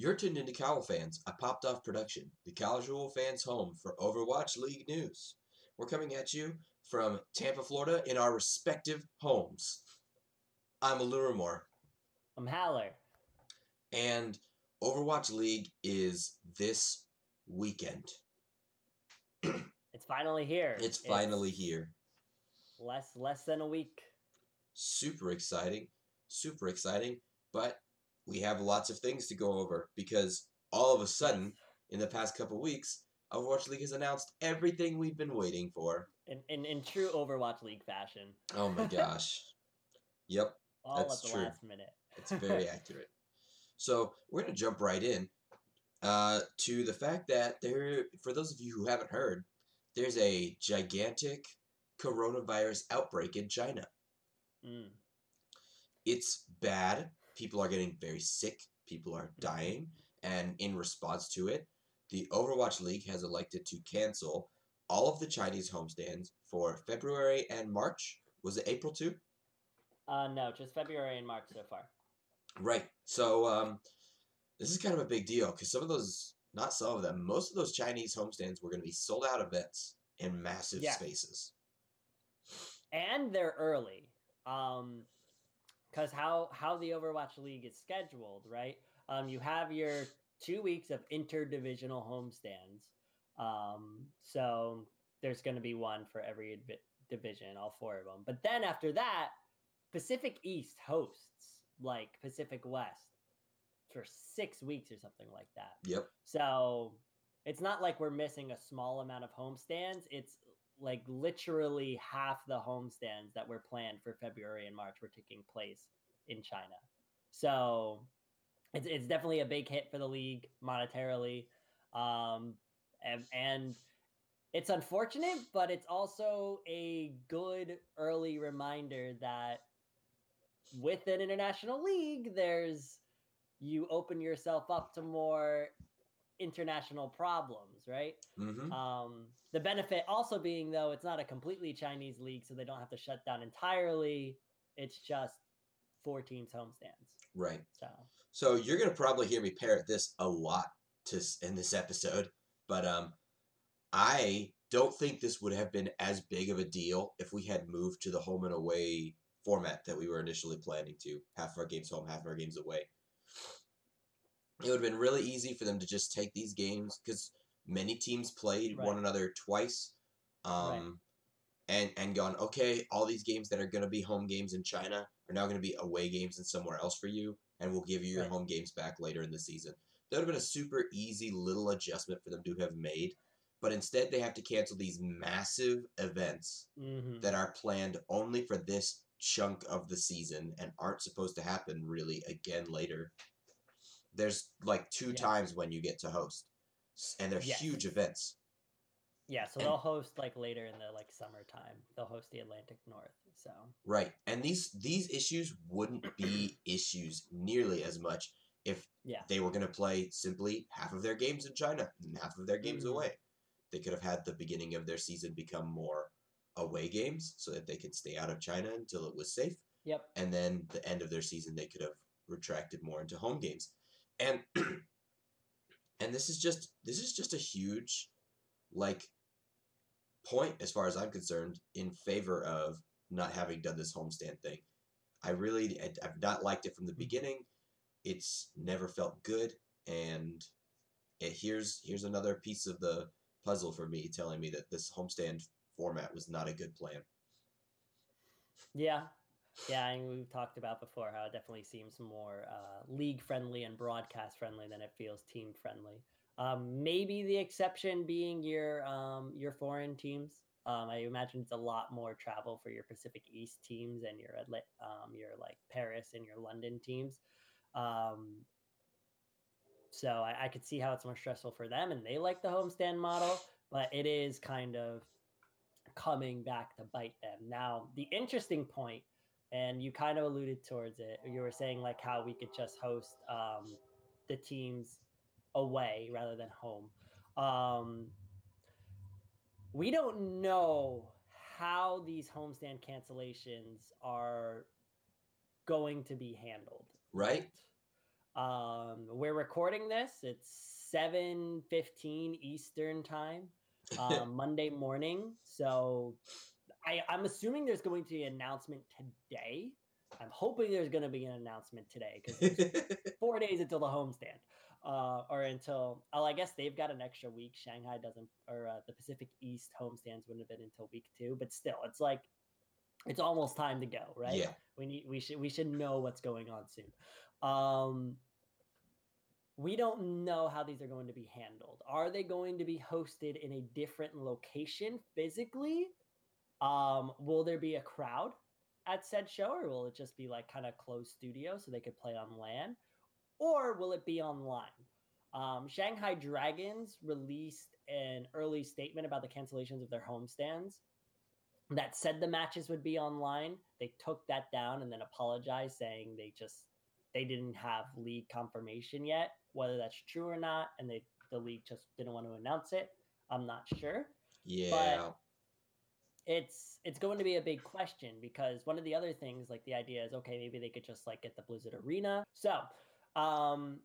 You're tuned into Cowl Fans, a popped off production, the casual fans' home for Overwatch League news. We're coming at you from Tampa, Florida, in our respective homes. I'm Aluramore, I'm Howleir. and Overwatch League is this weekend. It's finally here. It's finally here. less less than a week. Super exciting, super exciting, but we have lots of things to go over because all of a sudden, in the past couple weeks, Overwatch League has announced everything we've been waiting for. In in, in true Overwatch League fashion. Oh my gosh. Yep, All That's at the true. last minute. it's very accurate. So we're gonna jump right in uh, to the fact that there, for those of you who haven't heard, there's a gigantic coronavirus outbreak in China. Mm. It's bad. People are getting very sick. People are dying, and in response to it, the Overwatch League has elected to cancel all of the Chinese homestands for February and March. Was it April too? Uh no, just February and March so far. Right. So um, this is kind of a big deal because some of those, not some of them, most of those Chinese homestands were going to be sold out events in massive Yeah. spaces. And they're early. Um because how how the Overwatch League is scheduled, right? Um you have your two weeks of interdivisional homestands. Um so there's going to be one for every advi- division, all four of them. But then after that, Pacific East hosts like Pacific West for 6 weeks or something like that. Yep. So it's not like we're missing a small amount of homestands. It's like literally half the homestands that were planned for February and March were taking place in China. So it's, it's definitely a big hit for the league monetarily. Um, and, and it's unfortunate, but it's also a good early reminder that with an international league, there's you open yourself up to more international problems, right? hmm Um, the benefit also being though it's not a completely Chinese league, so they don't have to shut down entirely. It's just four teams homestands. Right. So So you're going to probably hear me parrot this a lot to in this episode, but um, I don't think this would have been as big of a deal if we had moved to the home and away format that we were initially planning to. Half of our games home, half of our games away. It would have been really easy for them to just take these games because many teams played Right. one another twice, um, and and gone okay. All these games that are going to be home games in China are now going to be away games in somewhere else for you, and we'll give you your Right. home games back later in the season. That would have been a super easy little adjustment for them to have made, but instead they have to cancel these massive events mhm. that are planned only for this chunk of the season and aren't supposed to happen really again later. There's like two Yeah. times when you get to host, and they're Yes. huge events. yeah, so and- they'll host like later in the like summertime. They'll host the Atlantic North. So Right. And these these issues wouldn't be issues nearly as much if Yeah. they were going to play simply half of their games in China and half of their games Mhm. away. They could have had the beginning of their season become more away games so that they could stay out of China until it was safe. yep. and then the end of their season they could have retracted more into home games and and this is just this is just a huge like point as far as i'm concerned in favor of not having done this homestand thing. I really I, i've not liked it from the hmm. beginning. It's never felt good. And it, here's here's another piece of the puzzle for me telling me that this homestand format was not a good plan. Yeah. Yeah, and we've talked about before how it definitely seems more uh, league friendly and broadcast friendly than it feels team friendly. Um, maybe the exception being your um, your foreign teams. Um, I imagine it's a lot more travel for your Pacific East teams and your um, your like Paris and your London teams. Um, so I, I could see how it's more stressful for them, and they like the homestand model, but it is kind of coming back to bite them. Now, the interesting point, and you kind of alluded towards it, you were saying like how we could just host um, the teams away rather than home. Um, we don't know how these homestand cancellations are going to be handled. Right. Um, we're recording this. It's seven fifteen Eastern time, um, Monday morning. So I, I'm assuming there's going to be an announcement today. I'm hoping there's going to be an announcement today because four days until the homestand, uh, or until oh, I guess they've got an extra week. Shanghai doesn't, or uh, the Pacific East homestands wouldn't have been until week two. But still, it's like it's almost time to go, right? Yeah. We need we should we should know what's going on soon. Um, we don't know how these are going to be handled. Are they going to be hosted in a different location physically? Um, will there be a crowd at said show, or will it just be like kind of closed studio so they could play on LAN, or will it be online? Um, Shanghai Dragons released an early statement about the cancellations of their homestands that said the matches would be online. They took that down and then apologized, saying they just they didn't have league confirmation yet, whether that's true or not, and they the league just didn't want to announce it. I'm not sure. Yeah. It's it's going to be a big question because one of the other things, like the idea is, okay, maybe they could just like get the Blizzard Arena. So, um,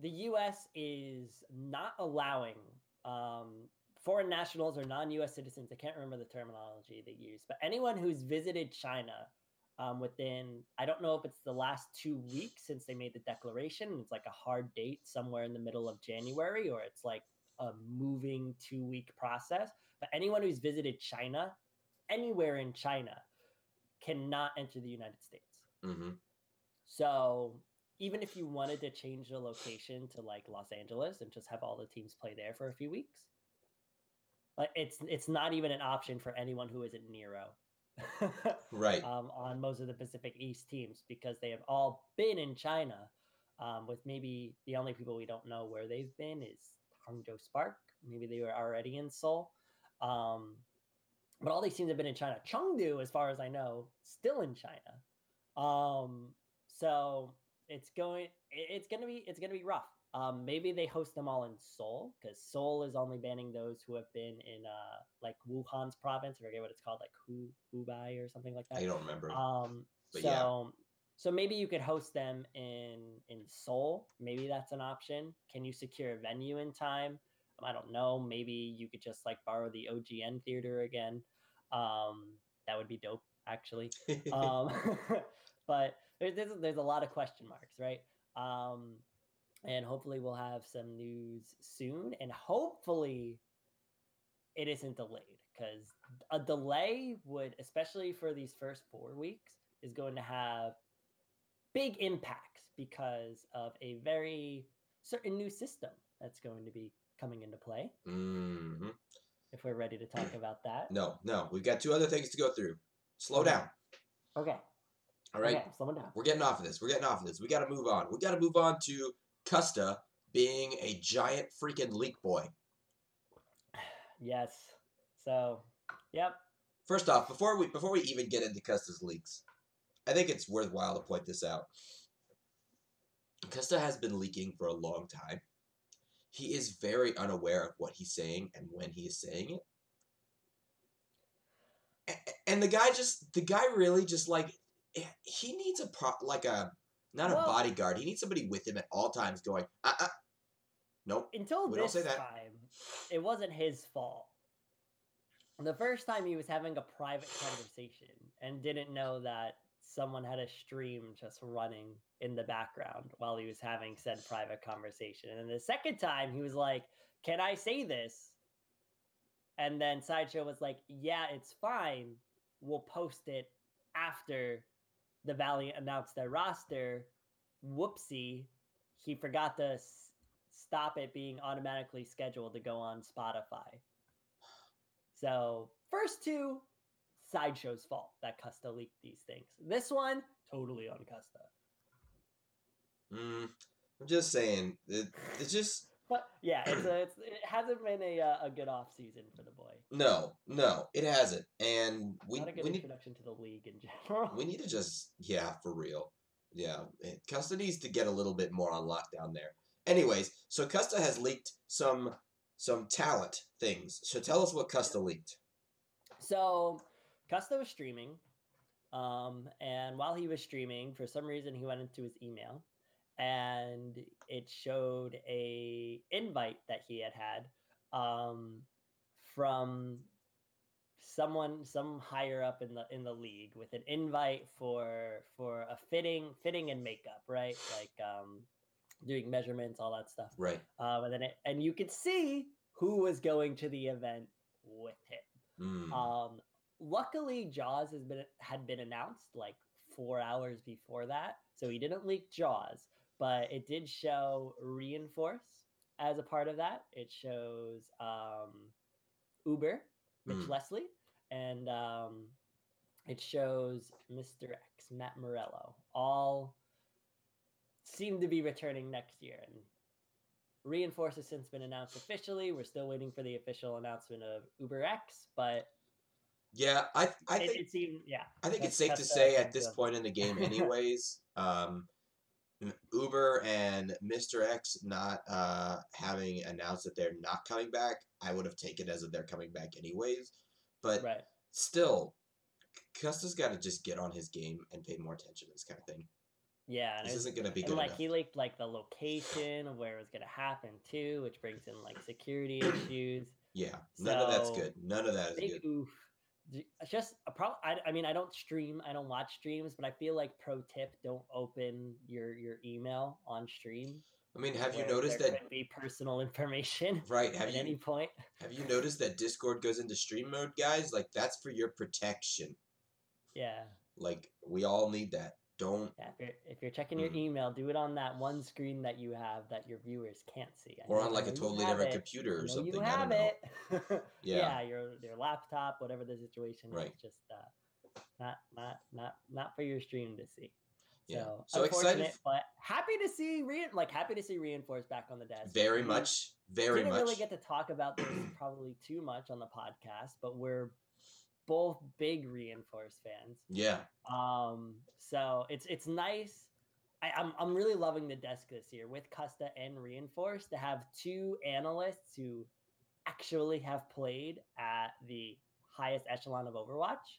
the U.S. is not allowing um, foreign nationals or non-U.S. citizens. I can't remember the terminology they use, but anyone who's visited China um, within I don't know if it's the last two weeks since they made the declaration. It's like a hard date somewhere in the middle of January, or it's like a moving two week process. But anyone who's visited China, anywhere in China, cannot enter the United States. hmm So even if you wanted to change the location to like Los Angeles and just have all the teams play there for a few weeks, like it's it's not even an option for anyone who isn't Nero. Right. um, on most of the Pacific East teams because they have all been in China. Um, with maybe the only people we don't know where they've been is Hangzhou Spark. Maybe they were already in Seoul. Um, but all these teams have been in China. Chengdu, as far as I know, still in China. Um, so it's going it's gonna be it's gonna be rough. Um, maybe they host them all in Seoul because Seoul is only banning those who have been in uh like Wuhan's province. I forget what it's called, like Hu Hubei or something like that. I don't remember. Um, But so yeah. so maybe you could host them in in Seoul. Maybe that's an option. Can you secure a venue in time? I don't know. Maybe you could just like borrow the OGN theater again. Um, that would be dope, actually. Um, but there's, there's there's a lot of question marks, right? Um, and hopefully we'll have some news soon, and hopefully it isn't delayed because a delay would, especially for these first four weeks, is going to have big impacts because of a very certain new system that's going to be coming into play. hmm If we're ready to talk about that, No, no. We've got two other things to go through. Slow Okay. down. okay, All right. okay, slow down. We're getting off of this. We're getting off of this. We got to move on. We got to move on to Custa being a giant freaking leak boy. Yes. So, yep. First off, before we before we even get into Custa's leaks, I think it's worthwhile to point this out. Custa has been leaking for a long time. He is very unaware of what he's saying and when he is saying it. And the guy just the guy really just like eh, he needs a pro like a not a bodyguard. He needs somebody with him at all times going, uh, uh. Nope. Until We don't this say that. time, it wasn't his fault. The first time he was having a private conversation and didn't know that someone had a stream just running in the background while he was having said private conversation. And then the second time he was like, Can I say this? And then Sideshow was like, Yeah, it's fine. We'll post it after the Valiant announced their roster. Whoopsie. He forgot to s- stop it being automatically scheduled to go on Spotify. So, first two, Sideshow's fault that Custa leaked these things. This one, totally on Custa. Mm, I'm just saying. It, it's just But yeah, it's a, it's, it hasn't been a, uh, a good off season for the boy. no, no, it hasn't. And we Not a good we need introduction to the league in general. we need to just yeah for real yeah Custa needs to get a little bit more on lockdown there. Anyways, so Custa has leaked some some talent things. So tell us what Custa leaked. So Custa was streaming, um, and while he was streaming, for some reason he went into his email, and it showed a invite that he had had um, from someone some higher up in the in the league with an invite for for a fitting fitting and makeup right like um doing measurements all that stuff Right. um and then it, and you could see who was going to the event with him Mm. um luckily jaws has been had been announced like four hours before that so he didn't leak jaws but it did show reinforce as a part of that it shows um uber Mitch Mm. Leslie, and um, it shows Mr. X, Matt Morello, all seem to be returning next year. And Reinforce has since been announced officially. We're still waiting for the official announcement of Uber X, but yeah, I I it, think it seemed yeah. I think it's safe to say at this point in the game, anyways, um, Uber and Mr. X not uh, having announced that they're not coming back, I would have taken as if they're coming back anyways. But right. still, Custa's got to just get on his game and pay more attention to this kind of thing. Yeah, This isn't going to be good like enough. he leaked like the location of where it was going to happen too, which brings in like security issues. yeah, none of that's good. None of that is big good. oof. Just a pro. I, I mean, I don't stream. I don't watch streams, but I feel like pro tip: don't open your your email on stream. I mean, have you noticed that? could be personal information Right? Have at you any point? have you noticed that Discord goes into stream mode, guys? Like that's for your protection. Yeah, Like we all need that. Don't yeah. If you're, if you're checking your Mhm. email, do it on that one screen that you have that your viewers can't see. I or on like a totally different it. computer or something. You have it. Yeah. yeah, your your laptop, whatever the situation Right. is, just uh, not not not not for your stream to see. Yeah. So, So excited but happy to see re- like happy to see reinforced back on the desk. Very much, very much we didn't much. really get to talk about this probably too much on the podcast, but we're both big reinforce fans. Yeah, Um, so it's it's nice. I, I'm I'm really loving the desk this year with Custa and Reinforce to have two analysts who actually have played at the highest echelon of Overwatch.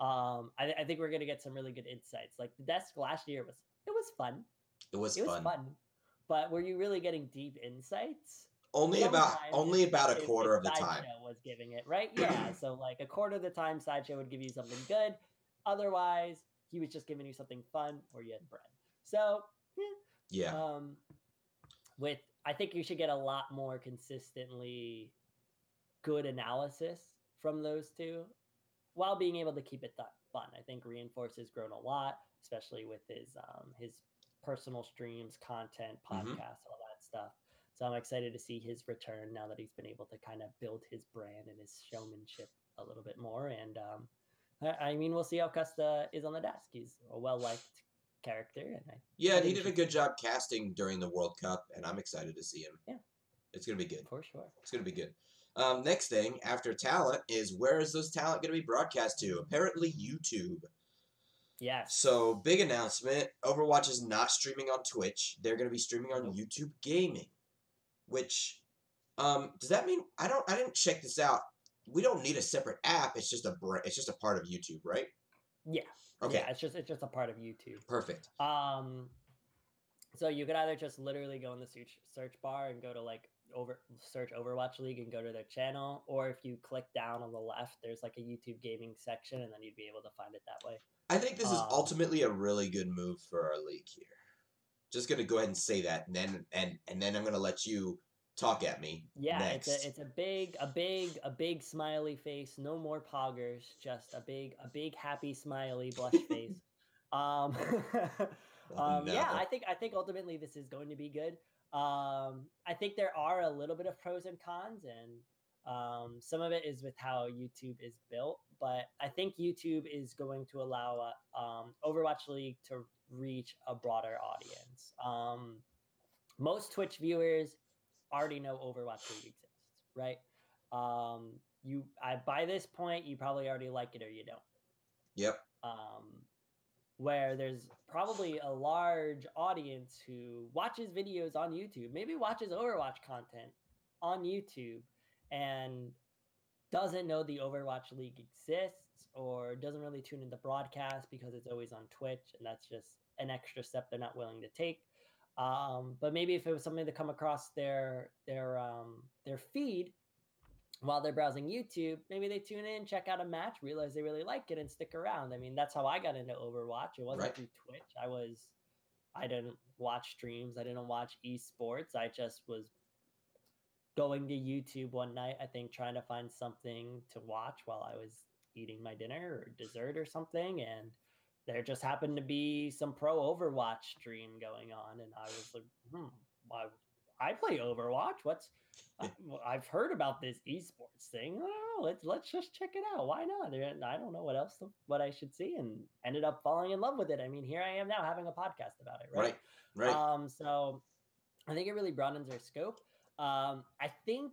Um, I, I think we're gonna get some really good insights. Like the desk last year was it was fun. it was It was fun. fun. But were you really getting deep insights? Only about only about a quarter of the time. Was giving it right. Yeah, so like a quarter of the time, sideshow would give you something good. Otherwise, he was just giving you something fun or you had bread. So Yeah, um, with I think you should get a lot more consistently good analysis from those two, while being able to keep it th- fun. I think Reinforce has grown a lot, especially with his um, his personal streams, content, Mhm. podcasts, all that stuff. So I'm excited to see his return now that he's been able to kind of build his brand and his showmanship a little bit more. And um, I, I mean, we'll see how Custa is on the desk. He's a well liked character, and I yeah, and he did a good job casting during the World Cup, and I'm excited to see him. Yeah. it's gonna be good. for sure. It's gonna be good. Um, next thing after talent is where is those talent gonna be broadcast to? Apparently YouTube. Yes. So big announcement: Overwatch is not streaming on Twitch. They're gonna be streaming on YouTube Gaming. Which, um, does that mean I don't? I didn't check this out. We don't need a separate app. It's just a br- it's just a part of YouTube, right? Yeah. Okay, Yeah, it's just it's just a part of YouTube. perfect. Um so you could either just literally go in the search search bar and go to like over search Overwatch League and go to their channel, or if you click down on the left, there's like a YouTube gaming section, and then you'd be able to find it that way. I think this is Um, ultimately a really good move for our league here. Just gonna go ahead and say that, and then and and then I'm gonna let you talk at me. Yeah, next. it's a it's a big a big a big smiley face. No more poggers, just a big a big happy smiley blush face. Um, Oh, um yeah. I think I think ultimately this is going to be good. Um, I think there are a little bit of pros and cons, and um, some of it is with how YouTube is built. But I think YouTube is going to allow uh, um, Overwatch League to reach a broader audience. Um, most Twitch viewers already know Overwatch League exists, right? Um, you, I by this point, you probably already like it or you don't Yep. um, where there's probably a large audience who watches videos on YouTube, maybe watches Overwatch content on YouTube, and doesn't know the Overwatch League exists or doesn't really tune in into broadcast because it's always on Twitch, and that's just an extra step they're not willing to take. Um, but maybe if it was something to come across their their um, their feed while they're browsing YouTube, maybe they tune in, check out a match, realize they really like it, and stick around. I mean, that's how I got into Overwatch. It wasn't Right. through Twitch. I was, I didn't watch streams. I didn't watch esports. I just was going to YouTube one night. I think trying to find something to watch while I was eating my dinner or dessert or something, and there just happened to be some pro Overwatch stream going on, and I was like, hmm, why? I play Overwatch. What's I, I've heard about this esports thing. Oh, let's let's just check it out. Why not? I don't know what else to, what I should see, and ended up falling in love with it. I mean, here I am now having a podcast about it. Right. Right. Right. Um. So, I think it really broadens our scope. Um. I think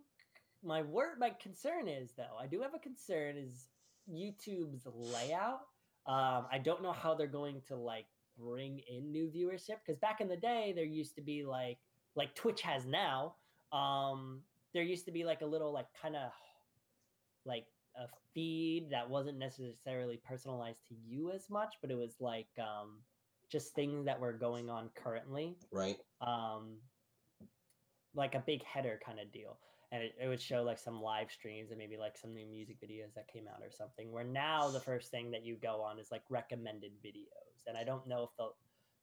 my word, my concern is though, I do have a concern is YouTube's layout. Um. I don't know how they're going to like bring in new viewership because back in the day there used to be like like Twitch has now um there used to be like a little like kind of like a feed that wasn't necessarily personalized to you as much but it was like um just things that were going on currently right. um like a big header kind of deal and it, it would show like some live streams and maybe like some new music videos that came out or something where now the first thing that you go on is like recommended videos and i don't know if the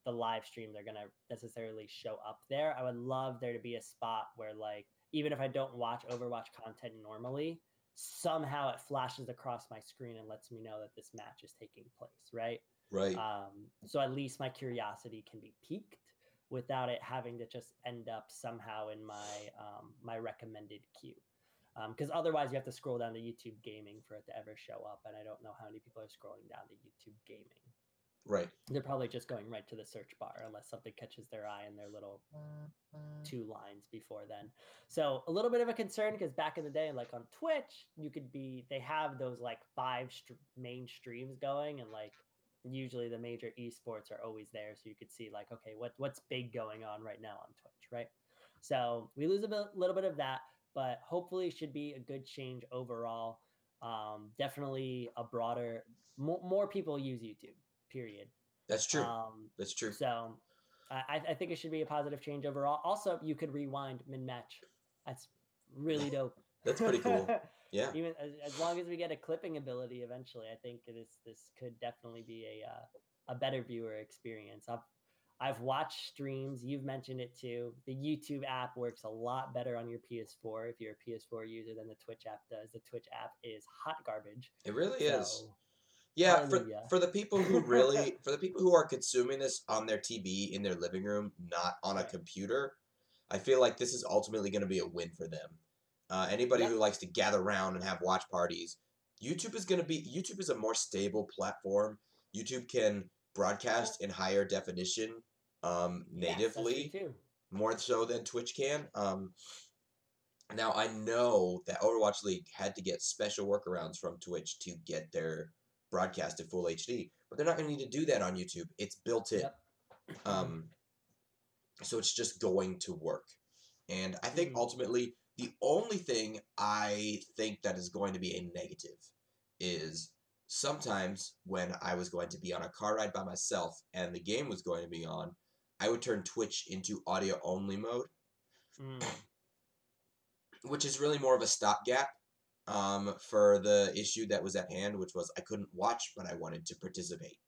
the live streams are going to necessarily show up there. I would love there to be a spot where like even if i don't watch overwatch content normally somehow it flashes across my screen and lets me know that this match is taking place right? Right. um, so at least my curiosity can be piqued without it having to just end up somehow in my um, my recommended queue. Because otherwise, you have to scroll down to YouTube Gaming for it to ever show up, and I don't know how many people are scrolling down to YouTube Gaming. right. They're probably just going right to the search bar unless something catches their eye in their little two lines before then. So a little bit of a concern because back in the day, like on Twitch, you could be they have those like five st- main streams going, and like usually the major esports are always there, so you could see like okay, what what's big going on right now on Twitch, right? So we lose a bit, little bit of that, but hopefully it should be a good change overall. Um, definitely a broader, more, more people use YouTube. Period. That's true. Um, That's true. so I, I think it should be a positive change overall. Also, you could rewind mid match. That's really dope. That's pretty cool. Yeah. Even as, as long as we get a clipping ability eventually, I think it is this could definitely be a uh, a better viewer experience. I've I've watched streams. You've mentioned it too. The YouTube app works a lot better on your PS4 if you're a PS4 user than the Twitch app does. The Twitch app is hot garbage. It really is. Yeah, for, for the people who really for the people who are consuming this on their TV in their living room, not on a computer, I feel like this is ultimately going to be a win for them. Uh, anybody Yep. who likes to gather around and have watch parties, YouTube is going to be YouTube is a more stable platform. YouTube can broadcast in higher definition um, natively too. more so than Twitch can. Um, now I know that Overwatch League had to get special workarounds from Twitch to get their broadcast to full HD, but they're not going to need to do that on YouTube. It's built in, Yep. um, so it's just going to work. And I think Mhm. ultimately the only thing I think that is going to be a negative is sometimes when I was going to be on a car ride by myself and the game was going to be on, I would turn Twitch into audio only mode, Mm, which is really more of a stopgap um, for the issue that was at hand, which was I couldn't watch, but I wanted to participate.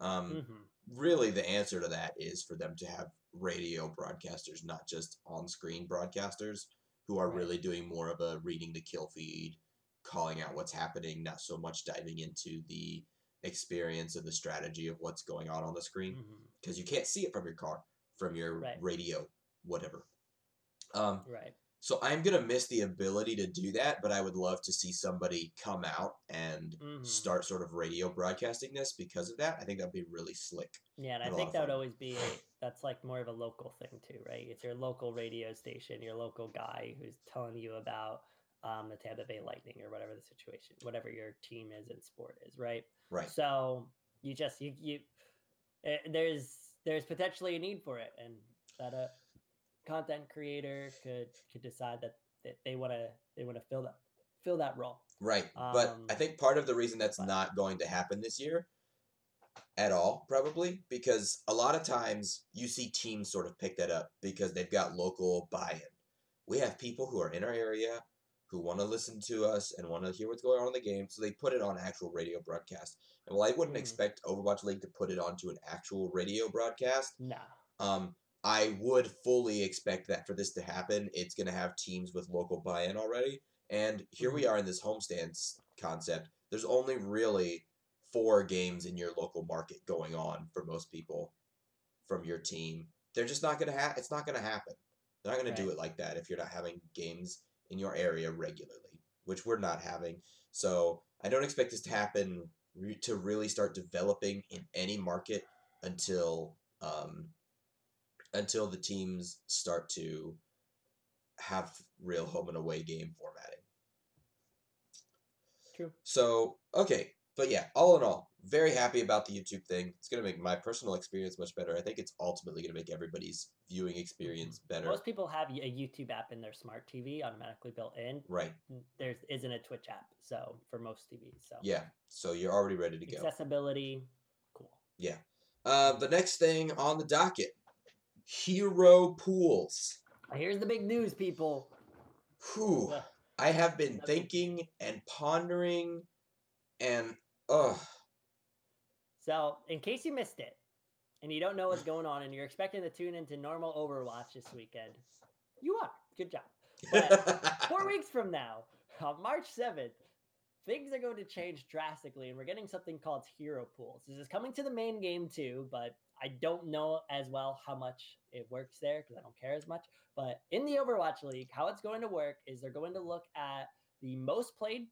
Um, mhm. Really, the answer to that is for them to have radio broadcasters, not just on screen broadcasters, who are Right. really doing more of a reading the kill feed, calling out what's happening, not so much diving into the experience of the strategy of what's going on on the screen because you can't see it from your car, from your Right. radio, whatever. Um, Right. so I'm gonna miss the ability to do that, but I would love to see somebody come out and Mhm. start sort of radio broadcasting this because of that. I think that'd be really slick. Yeah, and Had I think that would always be a, that's like more of a local thing too, right? It's your local radio station, your local guy who's telling you about um, the Tampa Bay Lightning or whatever the situation, whatever your team is in sport is, right? Right. So you just you you eh, there's there's potentially a need for it, and that a content creator could could decide that, that they want to they want to fill that fill that role. Right. but Um, I think part of the reason that's but- not going to happen this year at all, probably, because a lot of times you see teams sort of pick that up because they've got local buy in. We have people who are in our area who want to listen to us and want to hear what's going on in the game, so they put it on actual radio broadcast. And while I wouldn't Mhm. expect Overwatch League to put it onto an actual radio broadcast, Nah. um, I would fully expect that for this to happen, it's going to have teams with local buy-in already. And here we Mhm. are in this homestands concept. There's only really four games in your local market going on for most people from your team. They're just not going to have. It's not going to happen. They're not going to do it like that if you're not having games in your area regularly, which we're not having. So I don't expect this to happen re- to really start developing in any market until um, until the teams start to have real home and away game formatting. True. So okay, but yeah, all in all, very happy about the YouTube thing. It's gonna make my personal experience much better. I think it's ultimately gonna make everybody's viewing experience better. Most people have a YouTube app in their smart TV automatically built in. Right. There isn't a Twitch app, so for most TVs, so Yeah. So you're already ready to go. accessibility, cool. Yeah. Uh, the next thing on the docket, hero pools. Here's the big news, people. Whew. I have been thinking and pondering, and ugh. So, in case you missed it, and you don't know what's going on, and you're expecting to tune into normal Overwatch this weekend, you are. Good job. But four weeks from now, on March 7th, things are going to change drastically, and we're getting something called hero pools. This is coming to the main game too, but I don't know as well how much it works there because I don't care as much. But in the Overwatch League, how it's going to work is they're going to look at the most played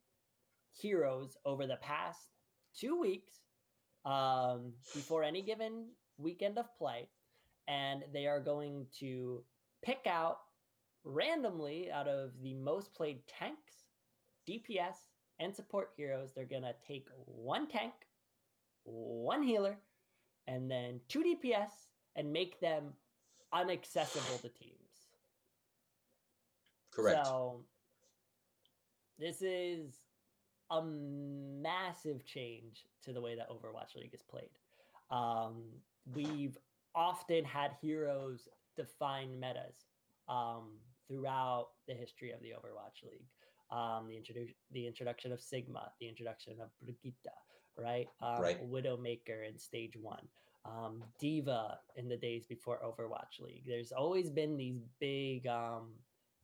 heroes over the past two weeks um, before any given weekend of play, and they are going to pick out randomly out of the most played tanks, DPS, and support heroes. They're gonna take one tank, one healer, and then two DPS, and make them unaccessible to teams. Correct. So this is a massive change to the way that Overwatch League is played. Um, we've often had heroes define metas um, throughout the history of the Overwatch League. Um, the, introdu- the introduction of Sigma, the introduction of Brigitte, right? Um, Right. Widowmaker in stage one, um, D.Va in the days before Overwatch League. There's always been these big um,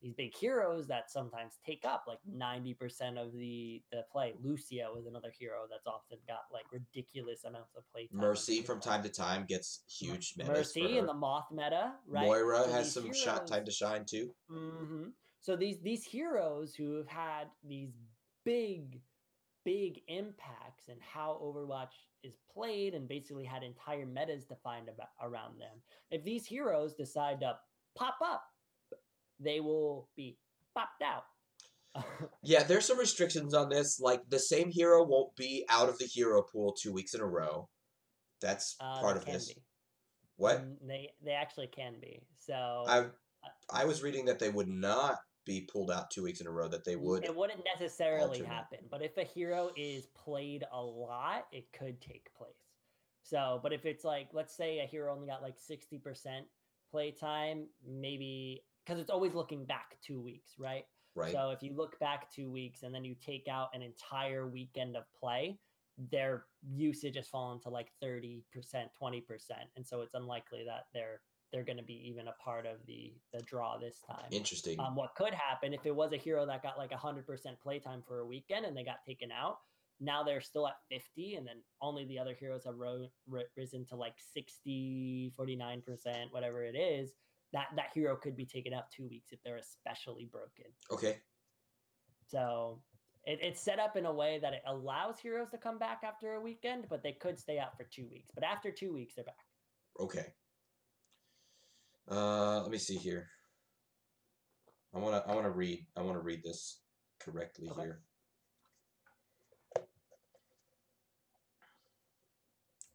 these big heroes that sometimes take up like 90% of the the play. Lúcio was another hero that's often got like ridiculous amounts of play. time Mercy from time to time gets huge Mercy and the Moth meta, right? Moira So has some shot time to shine too. hmm So these these heroes who have had these big, big impacts and how Overwatch is played, and basically had entire metas defined about, around them. If these heroes decide to pop up, they will be popped out. Yeah, there's some restrictions on this. Like the same hero won't be out of the hero pool two weeks in a row. That's Uh, part of this. be. What? Mm, They they actually can be. So I I was reading that they would not be pulled out two weeks in a row. That they would. It wouldn't necessarily alternate. happen, but if a hero is played a lot, it could take place. So, but if it's like, let's say a hero only got like 60% play time, maybe because it's always looking back two weeks, right? Right. So if you look back two weeks and then you take out an entire weekend of play, their usage has fallen to like 30%, 20%. And so it's unlikely that they're they're going to be even a part of the the draw this time. Interesting. Um, what could happen if it was a hero that got like 100% playtime for a weekend and they got taken out? Now they're still at 50, and then only the other heroes have ro- ri- risen to like 60, 49%, whatever it is. That that hero could be taken out two weeks if they're especially broken. okay. So it, it's set up in a way that it allows heroes to come back after a weekend, but they could stay out for two weeks. But after two weeks, they're back. Okay. Uh, let me see here. I wanna I wanna read I wanna read this correctly Okay. here.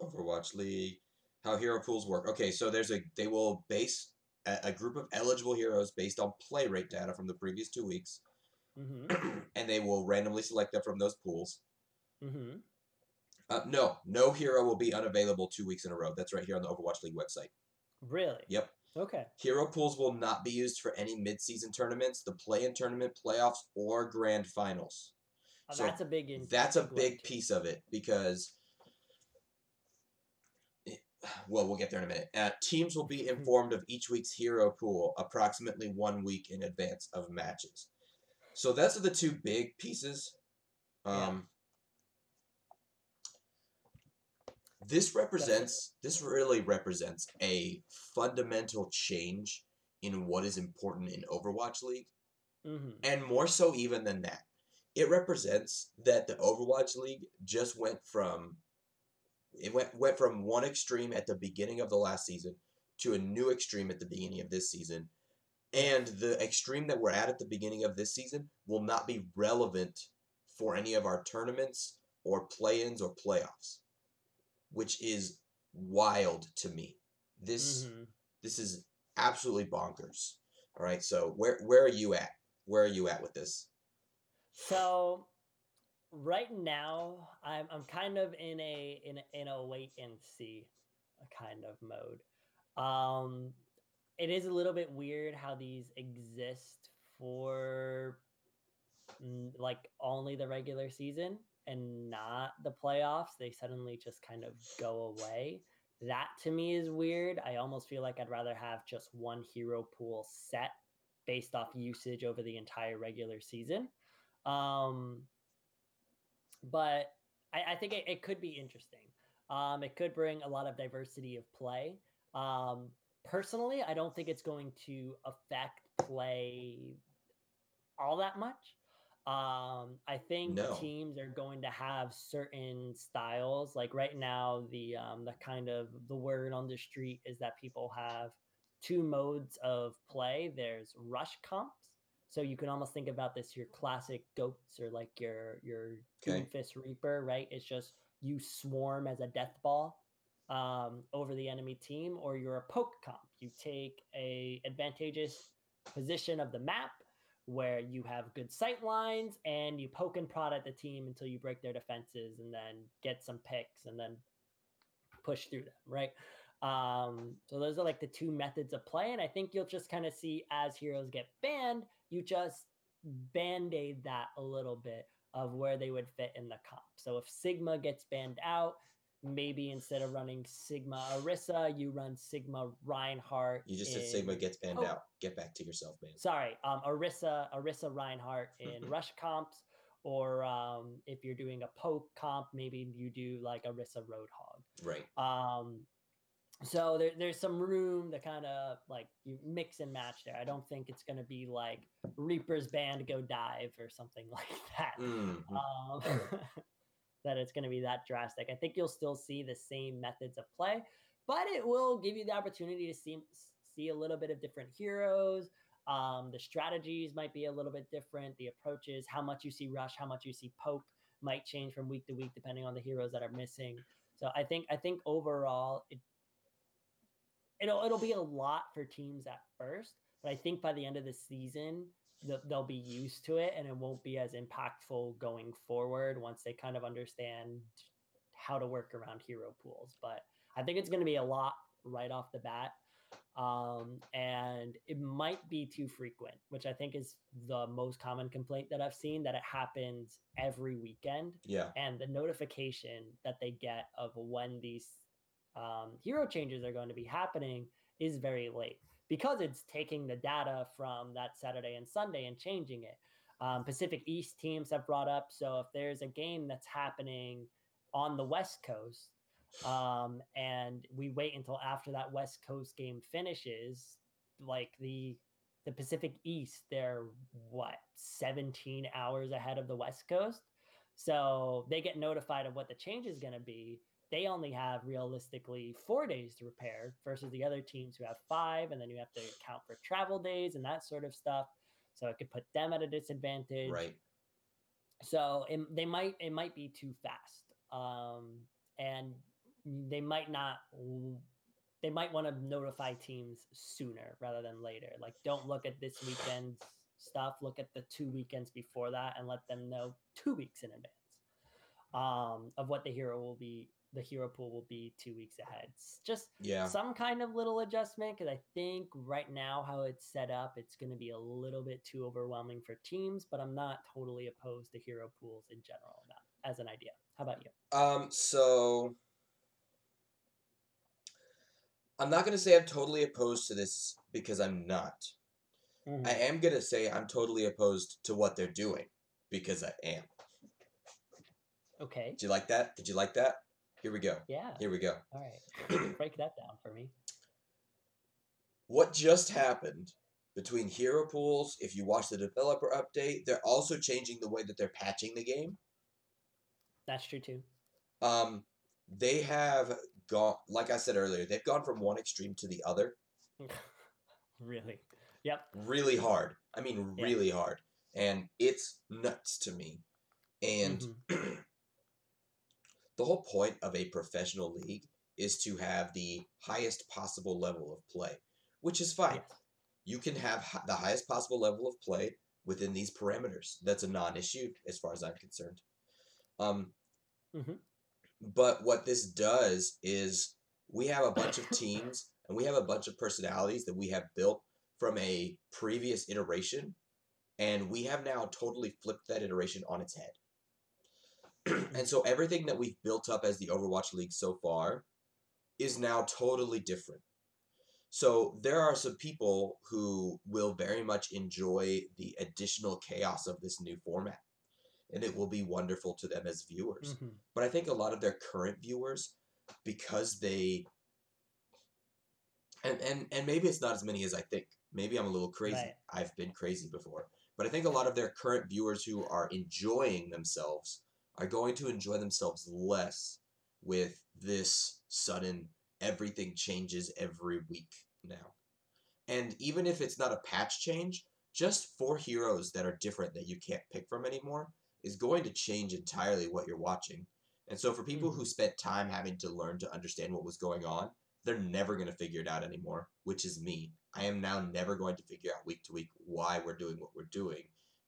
Overwatch League, how hero pools work. Okay, so there's a they will base a, group of eligible heroes based on play rate data from the previous two weeks, hmm and they will randomly select them from those pools. hmm Uh, no, no hero will be unavailable two weeks in a row. That's right here on the Overwatch League website. Really? Yep. Okay. Hero pools will not be used for any mid-season tournaments, the play-in tournament, playoffs, or grand finals. Oh, So that's a big. That's a big piece of it because, well, we'll get there in a minute. Uh, teams will be informed of each week's hero pool approximately one week in advance of matches. So those are the two big pieces. Yeah. Um, This represents this really represents a fundamental change in what is important in Overwatch League Mhm. and more so even than that. It represents that the Overwatch League just went from it went went from one extreme at the beginning of the last season to a new extreme at the beginning of this season. And the extreme that we're at at the beginning of this season will not be relevant for any of our tournaments or play-ins or playoffs, which is wild to me. This Mhm. this is absolutely bonkers. All right, so where where are you at? Where are you at with this? So right now I'm I'm kind of in a in in a wait and see kind of mode. Um it is a little bit weird how these exist for mm, like only the regular season and not the playoffs. They suddenly just kind of go away. That to me is weird. I almost feel like I'd rather have just one hero pool set based off usage over the entire regular season. Um, but I, I think it, it could be interesting. Um, it could bring a lot of diversity of play. Um, personally, I don't think it's going to affect play all that much. Um, I think No. teams are going to have certain styles. Like right now, the um, the kind of the word on the street is that people have two modes of play. There's rush comps, so you can almost think about this your classic goats or like your your Okay. Doomfist Reaper, right? It's just you swarm as a death ball um, over the enemy team, or you're a poke comp. You take a advantageous position of the map where you have good sight lines and you poke and prod at the team until you break their defenses and then get some picks and then push through them, right? Um, so those are like the two methods of play, and I think you'll just kind of see as heroes get banned, you just band-aid that a little bit of where they would fit in the comp. So if Sigma gets banned out, maybe instead of running Sigma Orisa, you run Sigma Reinhardt. You just said Sigma gets banned Oh. out. Get back to yourself, man. Sorry, um, Orisa Orisa Reinhardt in rush comps, or um, if you're doing a poke comp, maybe you do like Orisa Roadhog. Right. Um, so there, there's some room to kind of like you mix and match there. I don't think it's going to be like Reaper's banned go dive or something like that. Mm. Um, that it's going to be that drastic. I think you'll still see the same methods of play, but it will give you the opportunity to see see a little bit of different heroes. Um, the strategies might be a little bit different. The approaches, how much you see rush, how much you see poke, might change from week to week depending on the heroes that are missing. So I think I think overall it it'll it'll be a lot for teams at first, but I think by the end of the season th- they'll be used to it and it won't be as impactful going forward once they kind of understand how to work around hero pools. But I think it's going to be a lot right off the bat. Um, and it might be too frequent, which I think is the most common complaint that I've seen that it happens every weekend Yeah. and the notification that they get of when these um, hero changes are going to be happening is very late because it's taking the data from that Saturday and Sunday and changing it. Um, Pacific East teams have brought up so if there's a game that's happening on the West Coast um, and we wait until after that West Coast game finishes, like the the Pacific East, they're what 17 hours ahead of the West Coast. So they get notified of what the change is going to be. They only have realistically four days to prepare versus the other teams who have five, and then you have to account for travel days and that sort of stuff. So it could put them at a disadvantage. Right. So it, they might it might be too fast, um, and they might not. They might want to notify teams sooner rather than later. Like, don't look at this weekend's stuff. Look at the two weekends before that and let them know two weeks in advance. um, of what the hero will be. The hero pool will be two weeks ahead. It's just Yeah. some kind of little adjustment because I think right now how it's set up, it's going to be a little bit too overwhelming for teams. But I'm not totally opposed to hero pools in general now as an idea. How about you? Um, so I'm not gonna say I'm totally opposed to this because I'm not. Mhm. I am gonna say I'm totally opposed to what they're doing because I am. Okay. Did you like that? Did you like that? Here we go. Yeah. Here we go. All right. Break that down for me. What just happened between hero pools, if you watch the developer update, they're also changing the way that they're patching the game. That's true too. Um, they have gone, like I said earlier, they've gone from one extreme to the other really. Yep. really hard. I mean, really hard. And it's nuts to me. And Mhm. the whole point of a professional league is to have the highest possible level of play, which is fine. You can have the highest possible level of play within these parameters. That's a non-issue as far as I'm concerned. Um, Mhm. But what this does is we have a bunch of teams and we have a bunch of personalities that we have built from a previous iteration, and we have now totally flipped that iteration on its head. and so everything that we've built up as the Overwatch League so far is now totally different. So there are some people who will very much enjoy the additional chaos of this new format. And it will be wonderful to them as viewers. Mhm. But I think a lot of their current viewers, because they and and and maybe it's not as many as I think. Maybe I'm a little crazy. Right. I've been crazy before. But I think a lot of their current viewers who are enjoying themselves are going to enjoy themselves less with this sudden everything changes every week now. And even if it's not a patch change, just four heroes that are different that you can't pick from anymore is going to change entirely what you're watching. And so for people who mm-hmm. spent time having to learn to understand what was going on, they're never going to figure it out anymore, which is me. I am now never going to figure out week to week why we're doing what we're doing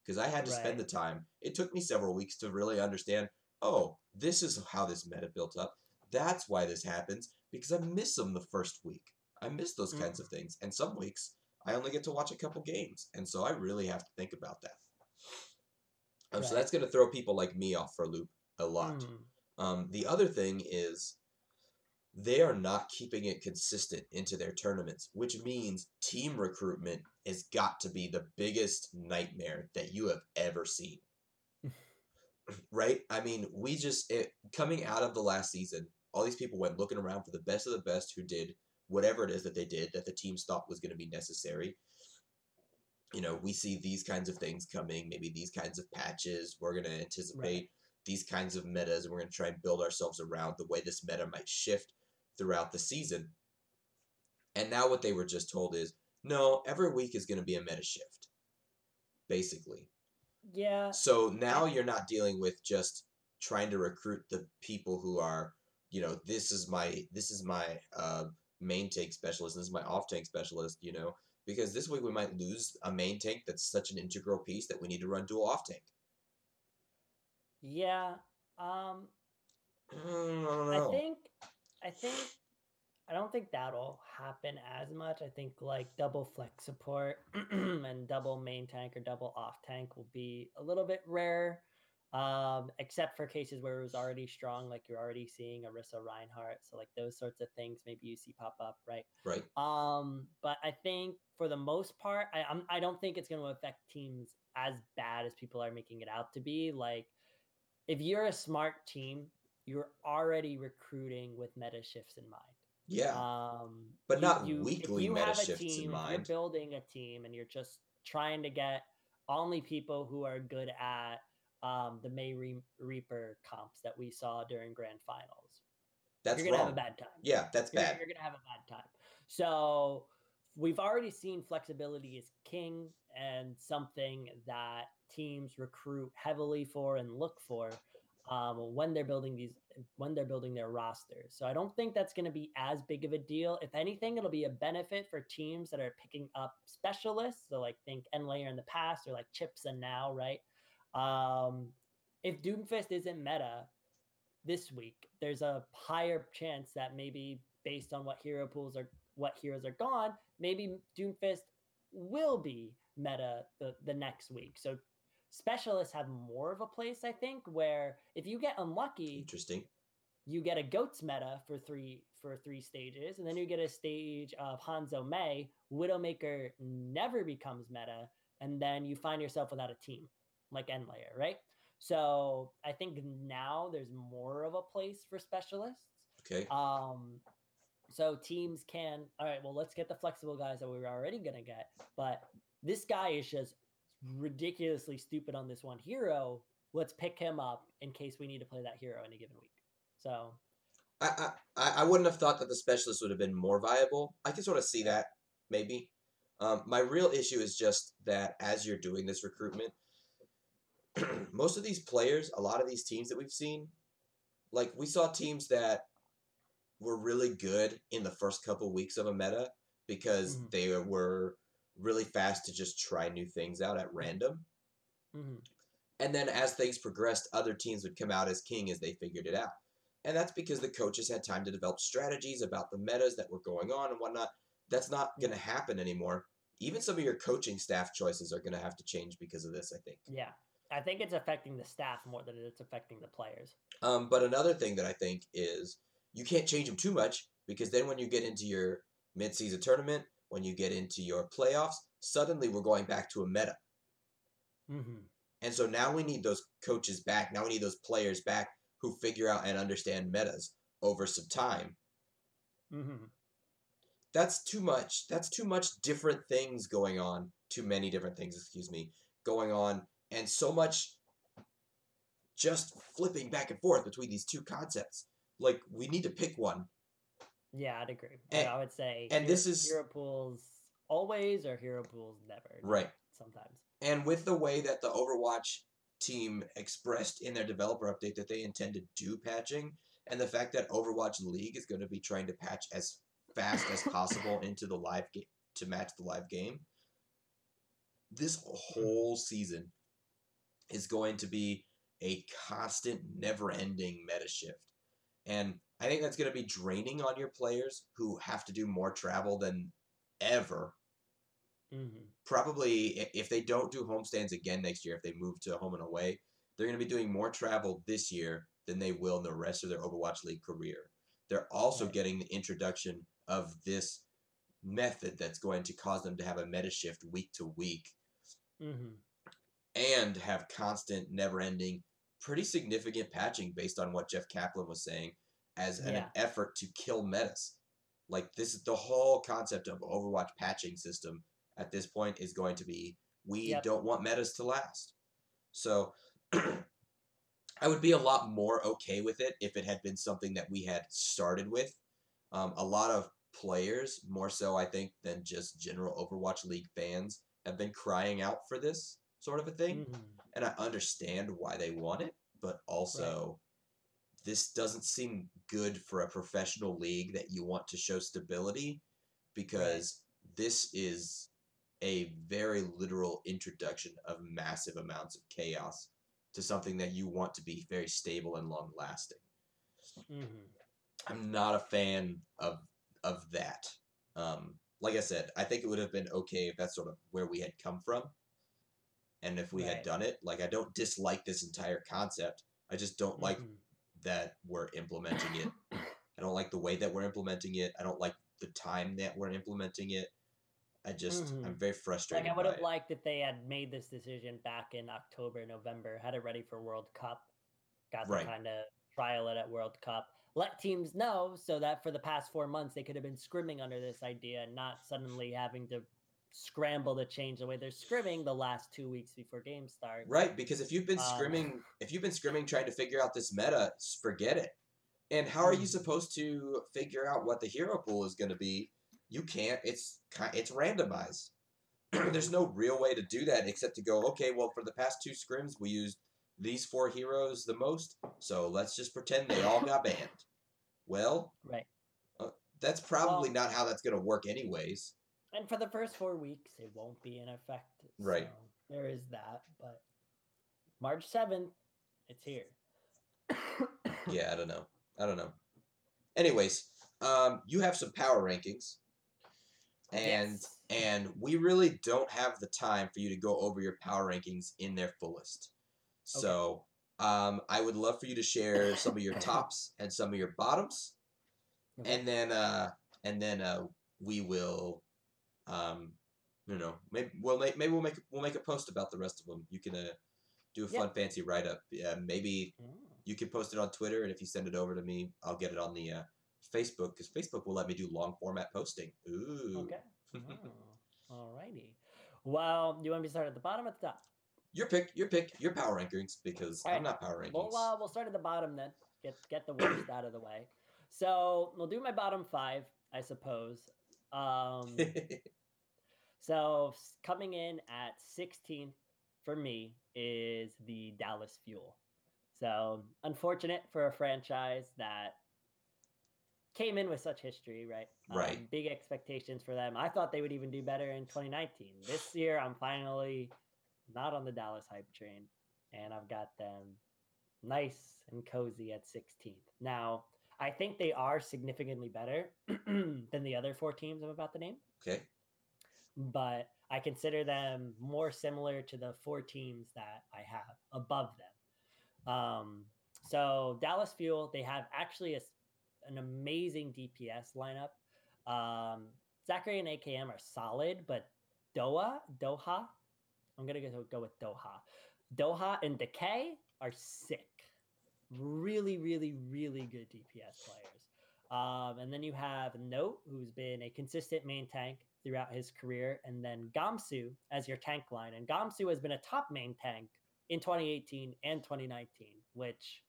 because I had to spend the time. It took me several weeks to really understand, oh, this is how this meta built up. That's why this happens because I miss them the first week. I miss those Mm. kinds of things. And some weeks I only get to watch a couple games. And so I really have to think about that. Um, So that's going to throw people like me off for a loop a lot. Mm. Um, the other thing is they are not keeping it consistent into their tournaments, which means team recruitment has got to be the biggest nightmare that you have ever seen. right? I mean, we just it, coming out of the last season, all these people went looking around for the best of the best who did whatever it is that they did that the teams thought was going to be necessary. You know, we see these kinds of things coming, maybe these kinds of patches. We're going to anticipate these kinds of metas and we're going to try and build ourselves around the way this meta might shift throughout the season. And now what they were just told is no, every week is going to be a meta shift, basically. Yeah. So now you're not dealing with just trying to recruit the people who are, you know, this is my this is my uh, main tank specialist, this is my off tank specialist, you know, because this week we might lose a main tank that's such an integral piece that we need to run dual off tank. Yeah. Um. I don't know. I think. I think. I don't think that'll happen as much. I think like double flex support and double main tank or double off tank will be a little bit rare. Um, except for cases where it was already strong, like you're already seeing Orisa Reinhardt. So like those sorts of things, maybe you see pop up, right? right? Um, but I think for the most part, I I'm, I don't think it's going to affect teams as bad as people are making it out to be. Like, if you're a smart team, you're already recruiting with meta shifts in mind. Yeah. Um, But not if weekly you meta shifts in team, if mind. You're building a team, and you're just trying to get only people who are good at um, the Mei Re- Reaper comps that we saw during grand finals. that's you're gonna wrong. have a bad time Yeah, that's you're, bad. you're gonna have a bad time. So we've already seen flexibility is king and something that teams recruit heavily for and look for um, when they're building these when they're building their rosters. So I don't think that's going to be as big of a deal. If anything, it'll be a benefit for teams that are picking up specialists. So like think Enlayer in the past or like Chips and now, right? Um, if Doomfist isn't meta, this week, there's a higher chance that maybe based on what hero pools are, what heroes are gone, maybe Doomfist will be meta the, the next week. So specialists have more of a place, I think, where if you get unlucky, Interesting. you get a goats meta for three for three stages, and then you get a stage of Hanzo Mei. Widowmaker never becomes meta, and then you find yourself without a team like End Layer, right? So I think now there's more of a place for specialists. Okay. Um, so teams can all right. Well, let's get the flexible guys that we were already gonna get, but this guy is just ridiculously stupid on this one hero. Let's pick him up in case we need to play that hero in a given week. So I, I I wouldn't have thought that the specialist would have been more viable. I can sort of see that maybe. Um, my real issue is just that as you're doing this recruitment, most of these players, a lot of these teams that we've seen, like we saw teams that were really good in the first couple weeks of a meta because Mhm. they were really fast to just try new things out at random. mhm. And then as things progressed, other teams would come out as king as they figured it out. And that's because the coaches had time to develop strategies about the metas that were going on and whatnot. That's not going to happen anymore. Even some of your coaching staff choices are going to have to change because of this, I think. yeah, I think it's affecting the staff more than it's affecting the players. Um, but another thing that I think is you can't change them too much because then when you get into your mid-season tournament, when you get into your playoffs, suddenly we're going back to a meta. Mm-hmm. And so now we need those coaches back. Now we need those players back who figure out and understand metas over some time. Mm-hmm. That's too much. That's too much different things going on. Too many different things, excuse me, going on. And so much just flipping back and forth between these two concepts. Like, we need to pick one. Yeah, I'd agree. And- I would say, and hero- this is- hero pools always or hero pools never. Right. Sometimes. And with the way that the Overwatch team expressed in their developer update that they intend to do patching, and the fact that Overwatch League is going to be trying to patch as fast as possible into the live game to match the live game, this whole season is going to be a constant, never ending meta shift. And I think that's going to be draining on your players who have to do more travel than ever Mm-hmm. probably if they don't do homestands again next year, if they move to home and away, they're going to be doing more travel this year than they will in the rest of their Overwatch League career. They're also Right. getting the introduction of this method that's going to cause them to have a meta shift week to week Mm-hmm. and have constant, never ending, pretty significant patching based on what Jeff Kaplan was saying as an Yeah. effort to kill metas. Like this is the whole concept of Overwatch patching system at this point is going to be we Yep. don't want metas to last. So I would be a lot more okay with it if it had been something that we had started with. Um, a lot of players, more so I think than just general Overwatch League fans, have been crying out for this sort of a thing Mm-hmm. and I understand why they want it, but also this doesn't seem good for a professional league that you want to show stability because this is a very literal introduction of massive amounts of chaos to something that you want to be very stable and long lasting. Mm-hmm. I'm not a fan of of that. Um, like I said, I think it would have been okay if that's sort of where we had come from, and if we had done it. Like I don't dislike this entire concept. I just don't like Mhm. That we're implementing it. I don't like the way that we're implementing it. I don't like the time that we're implementing it. I just Mhm. I'm very frustrated. Like I would have liked if they had made this decision back in October, November, had it ready for World Cup, got to Right. kind of trial it at World Cup. Let teams know so that for the past four months they could have been scrimming under this idea, and not suddenly having to scramble to change the way they're scrimming the last two weeks before games start. Right, because if you've been Um, scrimming, if you've been scrimming trying to figure out this meta, forget it. And how are you Mhm. supposed to figure out what the hero pool is going to be? You can't. It's it's randomized. There's no real way to do that except to go, okay, well, for the past two scrims, we used these four heroes the most, so let's just pretend they all got banned. Well, Right. that's probably Well- not how that's going to work, anyways. And for the first four weeks, it won't be in effect. Right. There is that. But March 7th, it's here. yeah, I don't know. I don't know. Anyways, um, you have some power rankings, and Yes. and we really don't have the time for you to go over your power rankings in their fullest. So, um, I would love for you to share some of your tops and some of your bottoms, Okay. and then uh, and then uh, we will, um, you know, maybe we'll make maybe we'll make we'll make a post about the rest of them. You can uh, do a Yeah. fun fancy write up. Yeah, maybe Mm. you can post it on Twitter, and if you send it over to me, I'll get it on the uh, Facebook because Facebook will let me do long format posting. Ooh. Okay. Oh, alrighty. Well, you want me to start at the bottom or the top? Your pick, your pick, your power rankings because I'm not power rankings. We'll uh, we'll start at the bottom then. Get get the worst out of the way. So we'll do my bottom five, I suppose. Um, so coming in at 16th for me is the Dallas Fuel. So unfortunate for a franchise that came in with such history, right? Right. Um, big expectations for them. I thought they would even do better in 2019. This year, I'm finally not on the Dallas hype train, and I've got them nice and cozy at 16th. Now, I think they are significantly better than the other four teams I'm about to name okay. But I consider them more similar to the four teams that I have above them. Um, so Dallas Fuel, they have actually a an amazing DPS lineup. Um, Zachary and AKM are solid, but Doha, Doha, I'm gonna go, go with Doha. Doha and Decay are sick. Really, really, really good DPS players. Um, and then you have Note, who's been a consistent main tank throughout his career, and then Gamsu as your tank line. And Gamsu has been a top main tank in 2018 and 2019, which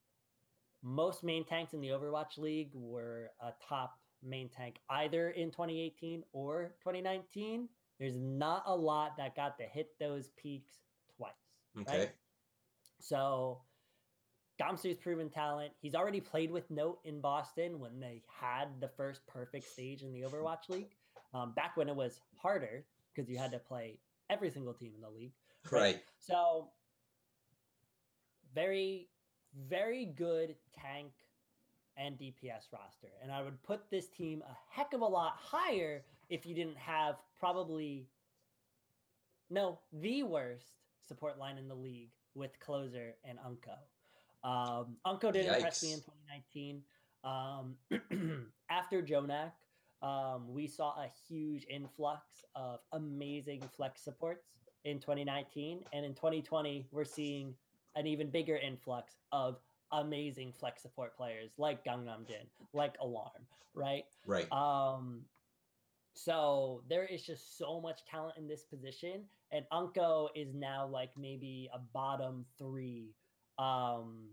most main tanks in the Overwatch League were a top main tank either in 2018 or 2019. There's not a lot that got to hit those peaks twice. Okay. Right? So Gamsu's proven talent. He's already played with Note in Boston when they had the first perfect stage in the Overwatch League. Um, back when it was harder because you had to play every single team in the league. Right. So very, very good tank and DPS roster. And I would put this team a heck of a lot higher if you didn't have probably no, the worst support line in the league with Closer and Unkoe. Um, Unkoe did impress me in 2019. Um, after Jonak, um, we saw a huge influx of amazing flex supports in 2019. And in 2020, we're seeing an even bigger influx of amazing flex support players like Gangnam Jin, like Alarm, right? Right. Um, so there is just so much talent in this position, and Unkoe is now like maybe a bottom three um,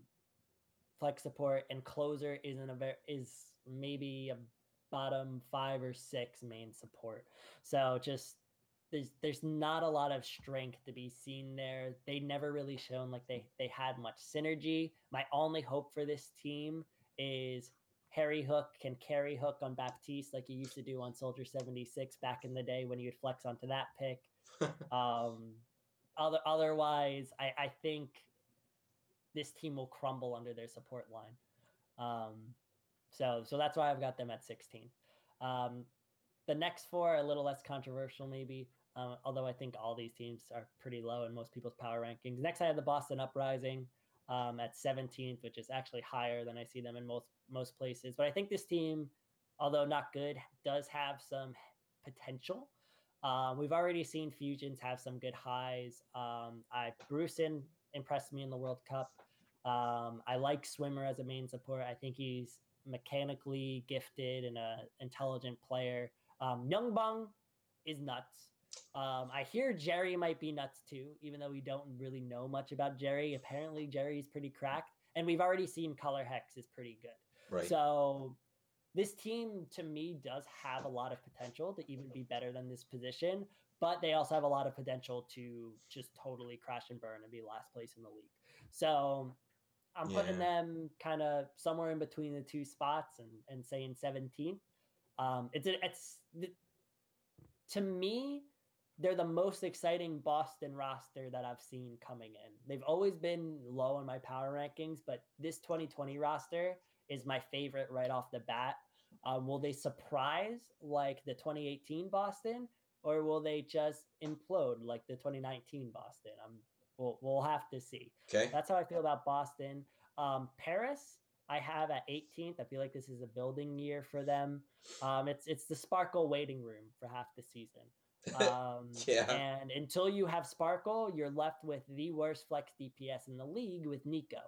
flex support, and closer isn't a very is maybe a bottom five or six main support. So just there's there's not a lot of strength to be seen there. They never really shown like they they had much synergy. My only hope for this team is Harryhook can carry Hook on Baptiste like he used to do on Soldier 76 back in the day when he would flex onto that pick. um, other otherwise, I, I think this team will crumble under their support line. Um, so so that's why I've got them at 16. Um, the next four are a little less controversial, maybe. Um, although I think all these teams are pretty low in most people's power rankings. Next, I have the Boston Uprising um, at 17th, which is actually higher than I see them in most most places. But I think this team, although not good, does have some potential. Um, we've already seen Fusions have some good highs. Um, I Brucein impressed me in the World Cup. Um, I like Swimmer as a main support. I think he's mechanically gifted and a intelligent player. Um, Youngbung is nuts. Um, I hear Jerry might be nuts too, even though we don't really know much about Jerry. Apparently, Jerry's pretty cracked, and we've already seen Color Hex is pretty good. right. So this team to me does have a lot of potential to even be better than this position, but they also have a lot of potential to just totally crash and burn and be last place in the league. So I'm putting them kind of somewhere in between the two spots and, and saying 17th. Um, it's it's the, to me, they're the most exciting Boston roster that I've seen coming in. They've always been low on my power rankings, but this 2020 roster is my favorite right off the bat. Um, will they surprise like the 2018 Boston, or will they just implode like the 2019 Boston? I'm we'll we'll have to see. Okay, that's how I feel about Boston. Um, Paris, I have at 18th. I feel like this is a building year for them. Um, it's it's the Sparkle waiting room for half the season. Um, yeah. And until you have Sparkle, you're left with the worst flex DPS in the league with Nico.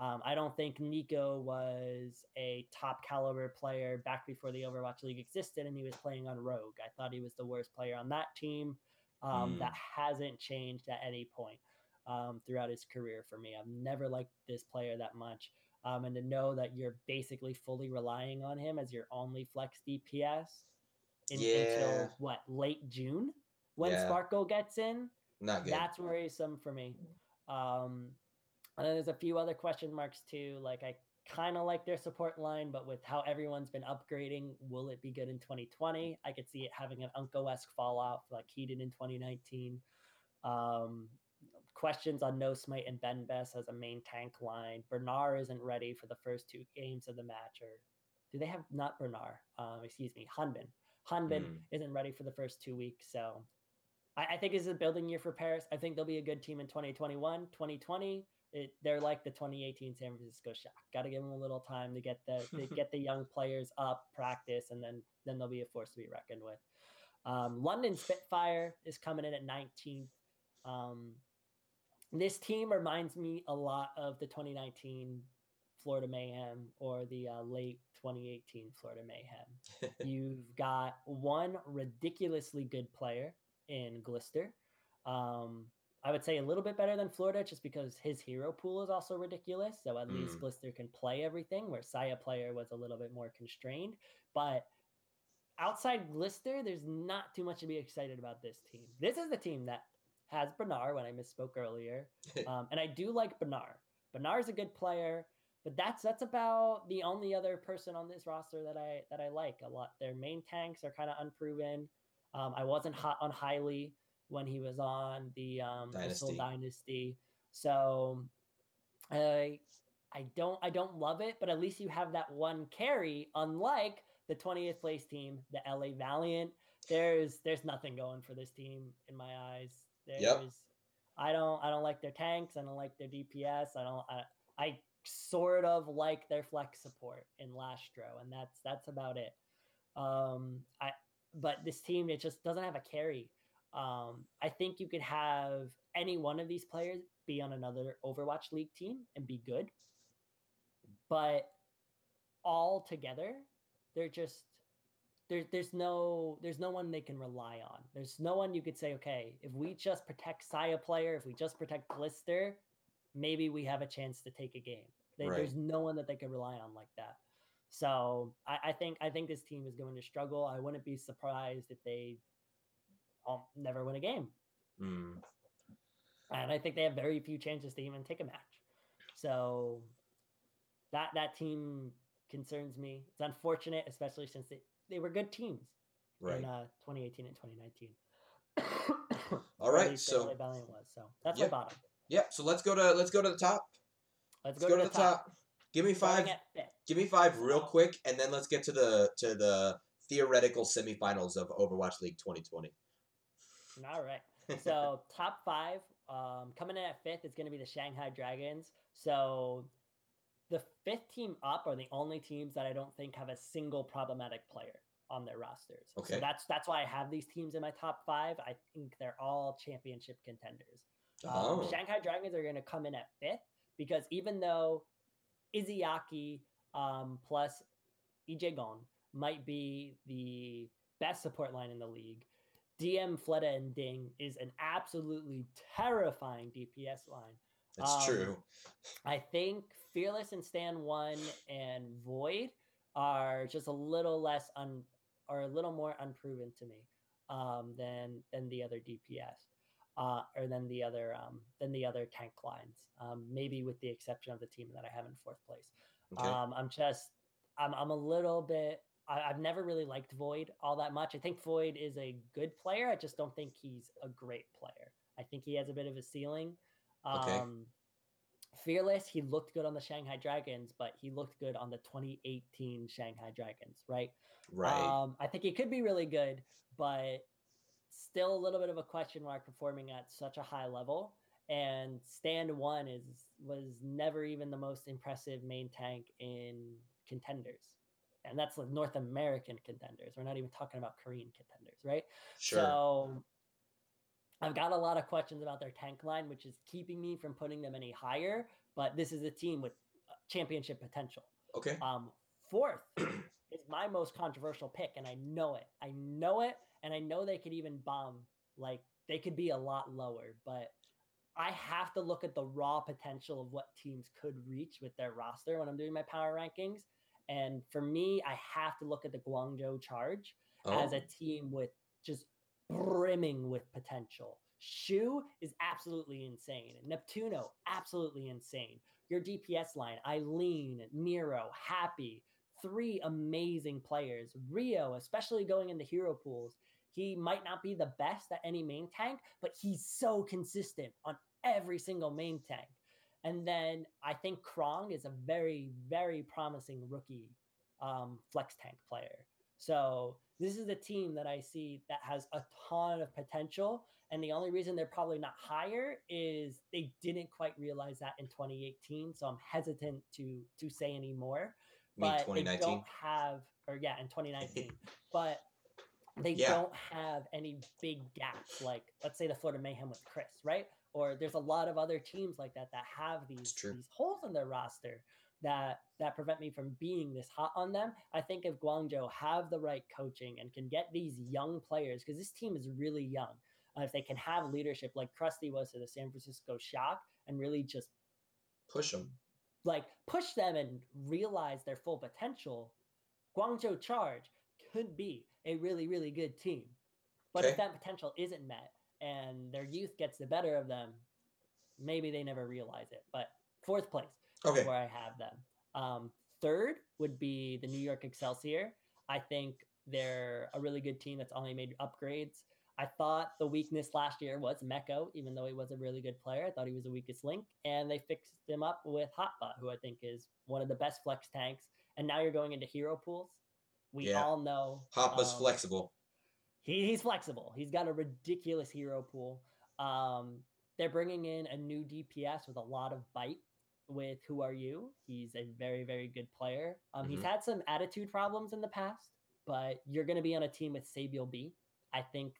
Um, I don't think Nico was a top caliber player back before the Overwatch League existed, and he was playing on Rogue. I thought he was the worst player on that team. Um, mm. That hasn't changed at any point um, throughout his career for me. I've never liked this player that much. Um, and to know that you're basically fully relying on him as your only flex DPS in, yeah. until what late June when yeah. Sparkle gets in. Not good. That's worrisome for me. Um, and then there's a few other question marks too. Like I kind of like their support line, but with how everyone's been upgrading, will it be good in 2020? I could see it having an UNKOE esque fallout like he did in 2019. Um, questions on No Smite and Ben Best as a main tank line. Bernard isn't ready for the first two games of the match, or do they have not Bernard? Um, excuse me, Hunbin. Hunbin mm. isn't ready for the first two weeks, so I, I think this is a building year for Paris. I think they'll be a good team in 2021, 2020. It, they're like the 2018 San Francisco Shock. Got to give them a little time to get the to get the young players up, practice, and then then they'll be a force to be reckoned with. Um, London Spitfire is coming in at 19th. Um, this team reminds me a lot of the 2019 Florida Mayhem or the uh, late 2018 Florida Mayhem. You've got one ridiculously good player in Glister. Um, I would say a little bit better than Florida just because his hero pool is also ridiculous. So at mm. least Glister can play everything, where Saya player was a little bit more constrained. But outside Glister, there's not too much to be excited about this team. This is the team that has Bernard when I misspoke earlier. Um, and I do like Bernard. Bernard's a good player, but that's that's about the only other person on this roster that I that I like a lot. Their main tanks are kind of unproven. Um, I wasn't hot on Hyli when he was on the um, Dynasty. Dynasty. So I I don't I don't love it, but at least you have that one carry. Unlike the 20th place team, the LA Valiant, there's there's nothing going for this team in my eyes. There's yep. I don't I don't like their tanks. I don't like their DPS. I don't I, I sort of like their flex support in Lastro, and that's that's about it. Um, I but this team it just doesn't have a carry. Um, I think you could have any one of these players be on another Overwatch League team and be good, but all together, they're just there's there's no there's no one they can rely on. There's no one you could say, okay, if we just protect Saya player, if we just protect Glister, maybe we have a chance to take a game. They, right. There's no one that they can rely on like that. So I, I, think I think this team is going to struggle. I wouldn't be surprised if they um, never win a game. Mm. And I think they have very few chances to even take a match. So that that team concerns me. It's unfortunate, especially since they, they were good teams right. in uh, 2018 and 2019. All right, so Valiant was so that's yep. my bottom. Yep. So let's go to let's go to the top. Let's, let's go, to, to, the top. top. Give me five. Give me five real quick, and then let's get to the to the theoretical semifinals of Overwatch League 2020. All right. So top five, um, coming in at fifth is going to be the Shanghai Dragons. So the fifth team up are the only teams that I don't think have a single problematic player on their rosters. Okay. So that's that's why I have these teams in my top five. I think they're all championship contenders. Um, oh. Um, Shanghai Dragons are going to come in at fifth because even though Izayaki um, plus EJ Gon might be the best support line in the league, DM Fleta and Ding is an absolutely terrifying DPS line. That's um, true. I think Fearless and Stan One and Void are just a little less un or a little more unproven to me um, than than the other DPS uh, or than the other um, than the other tank lines. Um, maybe with the exception of the team that I have in fourth place. Okay. Um, I'm just I'm I'm a little bit I, have never really liked Void all that much. I think Void is a good player. I just don't think he's a great player. I think he has a bit of a ceiling. Okay. Um, Fearless, he looked good on the Shanghai Dragons, but he looked good on the 2018 Shanghai Dragons, right? Right. Um, I think he could be really good, but still a little bit of a question mark performing at such a high level. And stand one is was never even the most impressive main tank in contenders. And that's like North American contenders. We're not even talking about Korean contenders, right? Sure. So I've got a lot of questions about their tank line, which is keeping me from putting them any higher. But this is a team with uh, championship potential. Okay. Um, fourth is my most controversial pick, and I know it. I know it, and I know they could even bomb. Like they could be a lot lower, but I have to look at the raw potential of what teams could reach with their roster when I'm doing my power rankings. And for me, I have to look at the Guangzhou Charge oh. as a team with just brimming with potential. Shu is absolutely insane. Neptuno, absolutely insane. Your DPS line, Eileen, Nero, Happy, three amazing players. Rio, especially going into hero pools, he might not be the best at any main tank, but he's so consistent on every single main tank. And then I think Krong is a very, very promising rookie um, flex tank player. So this is a team that I see that has a ton of potential. And the only reason they're probably not higher is they didn't quite realize that in 2018. So I'm hesitant to to say any more. But they don't have, or yeah, in 2019. but they yeah. don't have any big gaps like let's say the Florida Mayhem with Chris, right? Or there's a lot of other teams like that that have these these holes in their roster that that prevent me from being this hot on them. I think if Guangzhou have the right coaching and can get these young players, because this team is really young, uh, if they can have leadership like Krusty was to the San Francisco Shock and really just push them, like push them and realize their full potential, Guangzhou Charge could be a really really good team. But okay. if that potential isn't met and their youth gets the better of them, maybe they never realize it. But fourth place okay. where I have them. Um, third would be the New York Excelsior. I think they're a really good team that's only made upgrades. I thought the weakness last year was Meko, even though he was a really good player. I thought he was the weakest link, and they fixed him up with Hotba, who I think is one of the best flex tanks. And now you're going into hero pools. We yeah. all know Hotba's um, flexible. He, he's flexible. He's got a ridiculous hero pool. Um, they're bringing in a new DPS with a lot of bite with Who Are You. He's a very, very good player. Um, mm-hmm. He's had some attitude problems in the past, but you're going to be on a team with Saebyeolbe. I think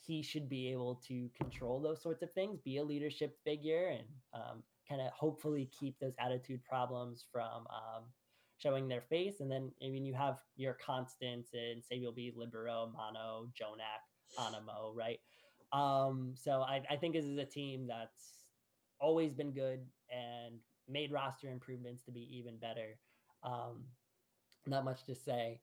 he should be able to control those sorts of things, be a leadership figure, and um, kind of hopefully keep those attitude problems from um, showing their face. And then, I mean, you have your constants in Saebyeolbe, Libero, Mano, Jonak, Anamo, right? Um, so I, I think this is a team that's always been good and made roster improvements to be even better. Um, not much to say.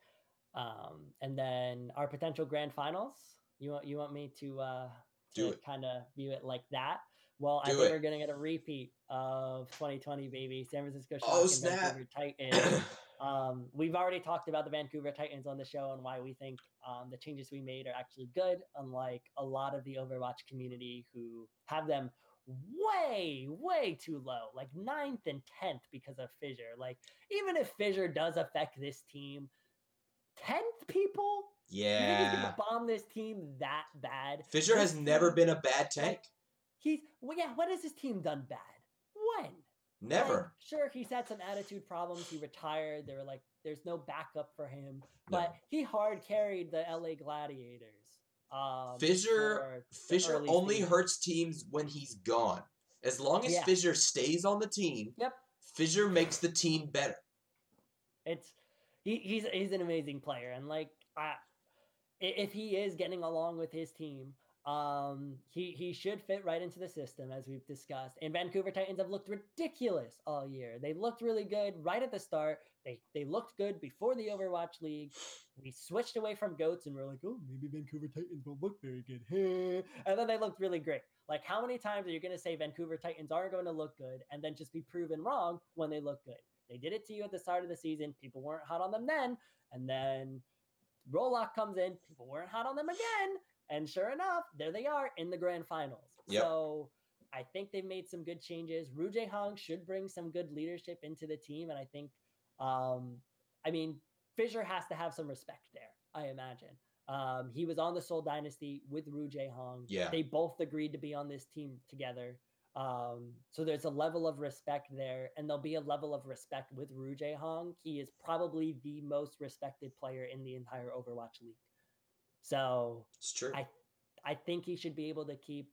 Um, and then our potential grand finals. You want you want me to uh, to kind of view it like that? Well, Do I think it. we're gonna get a repeat of 2020, baby. San Francisco Shock oh, snap. Vancouver Titans. um, we've already talked about the Vancouver Titans on the show and why we think um, the changes we made are actually good, unlike a lot of the Overwatch community who have them way, way too low, like ninth and tenth because of Fissure. Like, even if Fissure does affect this team, tenth people, yeah, you think he's bomb this team that bad? Fissure has never been a bad tank. He's well, yeah. When has his team done bad? When? Never. Like, sure, he's had some attitude problems. He retired. They were like, there's no backup for him. But no. he hard carried the LA Gladiators. Um, Fissure Fissure only season. hurts teams when he's gone. As long as yeah. Fissure stays on the team, yep. Fissure makes the team better. It's he, he's he's an amazing player, and like I, if he is getting along with his team, um, he he should fit right into the system as we've discussed. And Vancouver Titans have looked ridiculous all year. They looked really good right at the start. They they looked good before the Overwatch League. We switched away from goats and we're like, oh, maybe Vancouver Titans will look very good. and then they looked really great. Like, how many times are you going to say Vancouver Titans aren't going to look good and then just be proven wrong when they look good? They did it to you at the start of the season. People weren't hot on them then. And then role lock comes in. People weren't hot on them again. And sure enough, there they are in the grand finals. Yep. So I think they've made some good changes. Ru Hong should bring some good leadership into the team. And I think, um, I mean, Fissure has to have some respect there, I imagine. Um, he was on the Seoul Dynasty with Ru Hong. Yeah. They both agreed to be on this team together. Um, so there's a level of respect there, and there'll be a level of respect with Ru Hong. He is probably the most respected player in the entire Overwatch League. So It's true. I I think he should be able to keep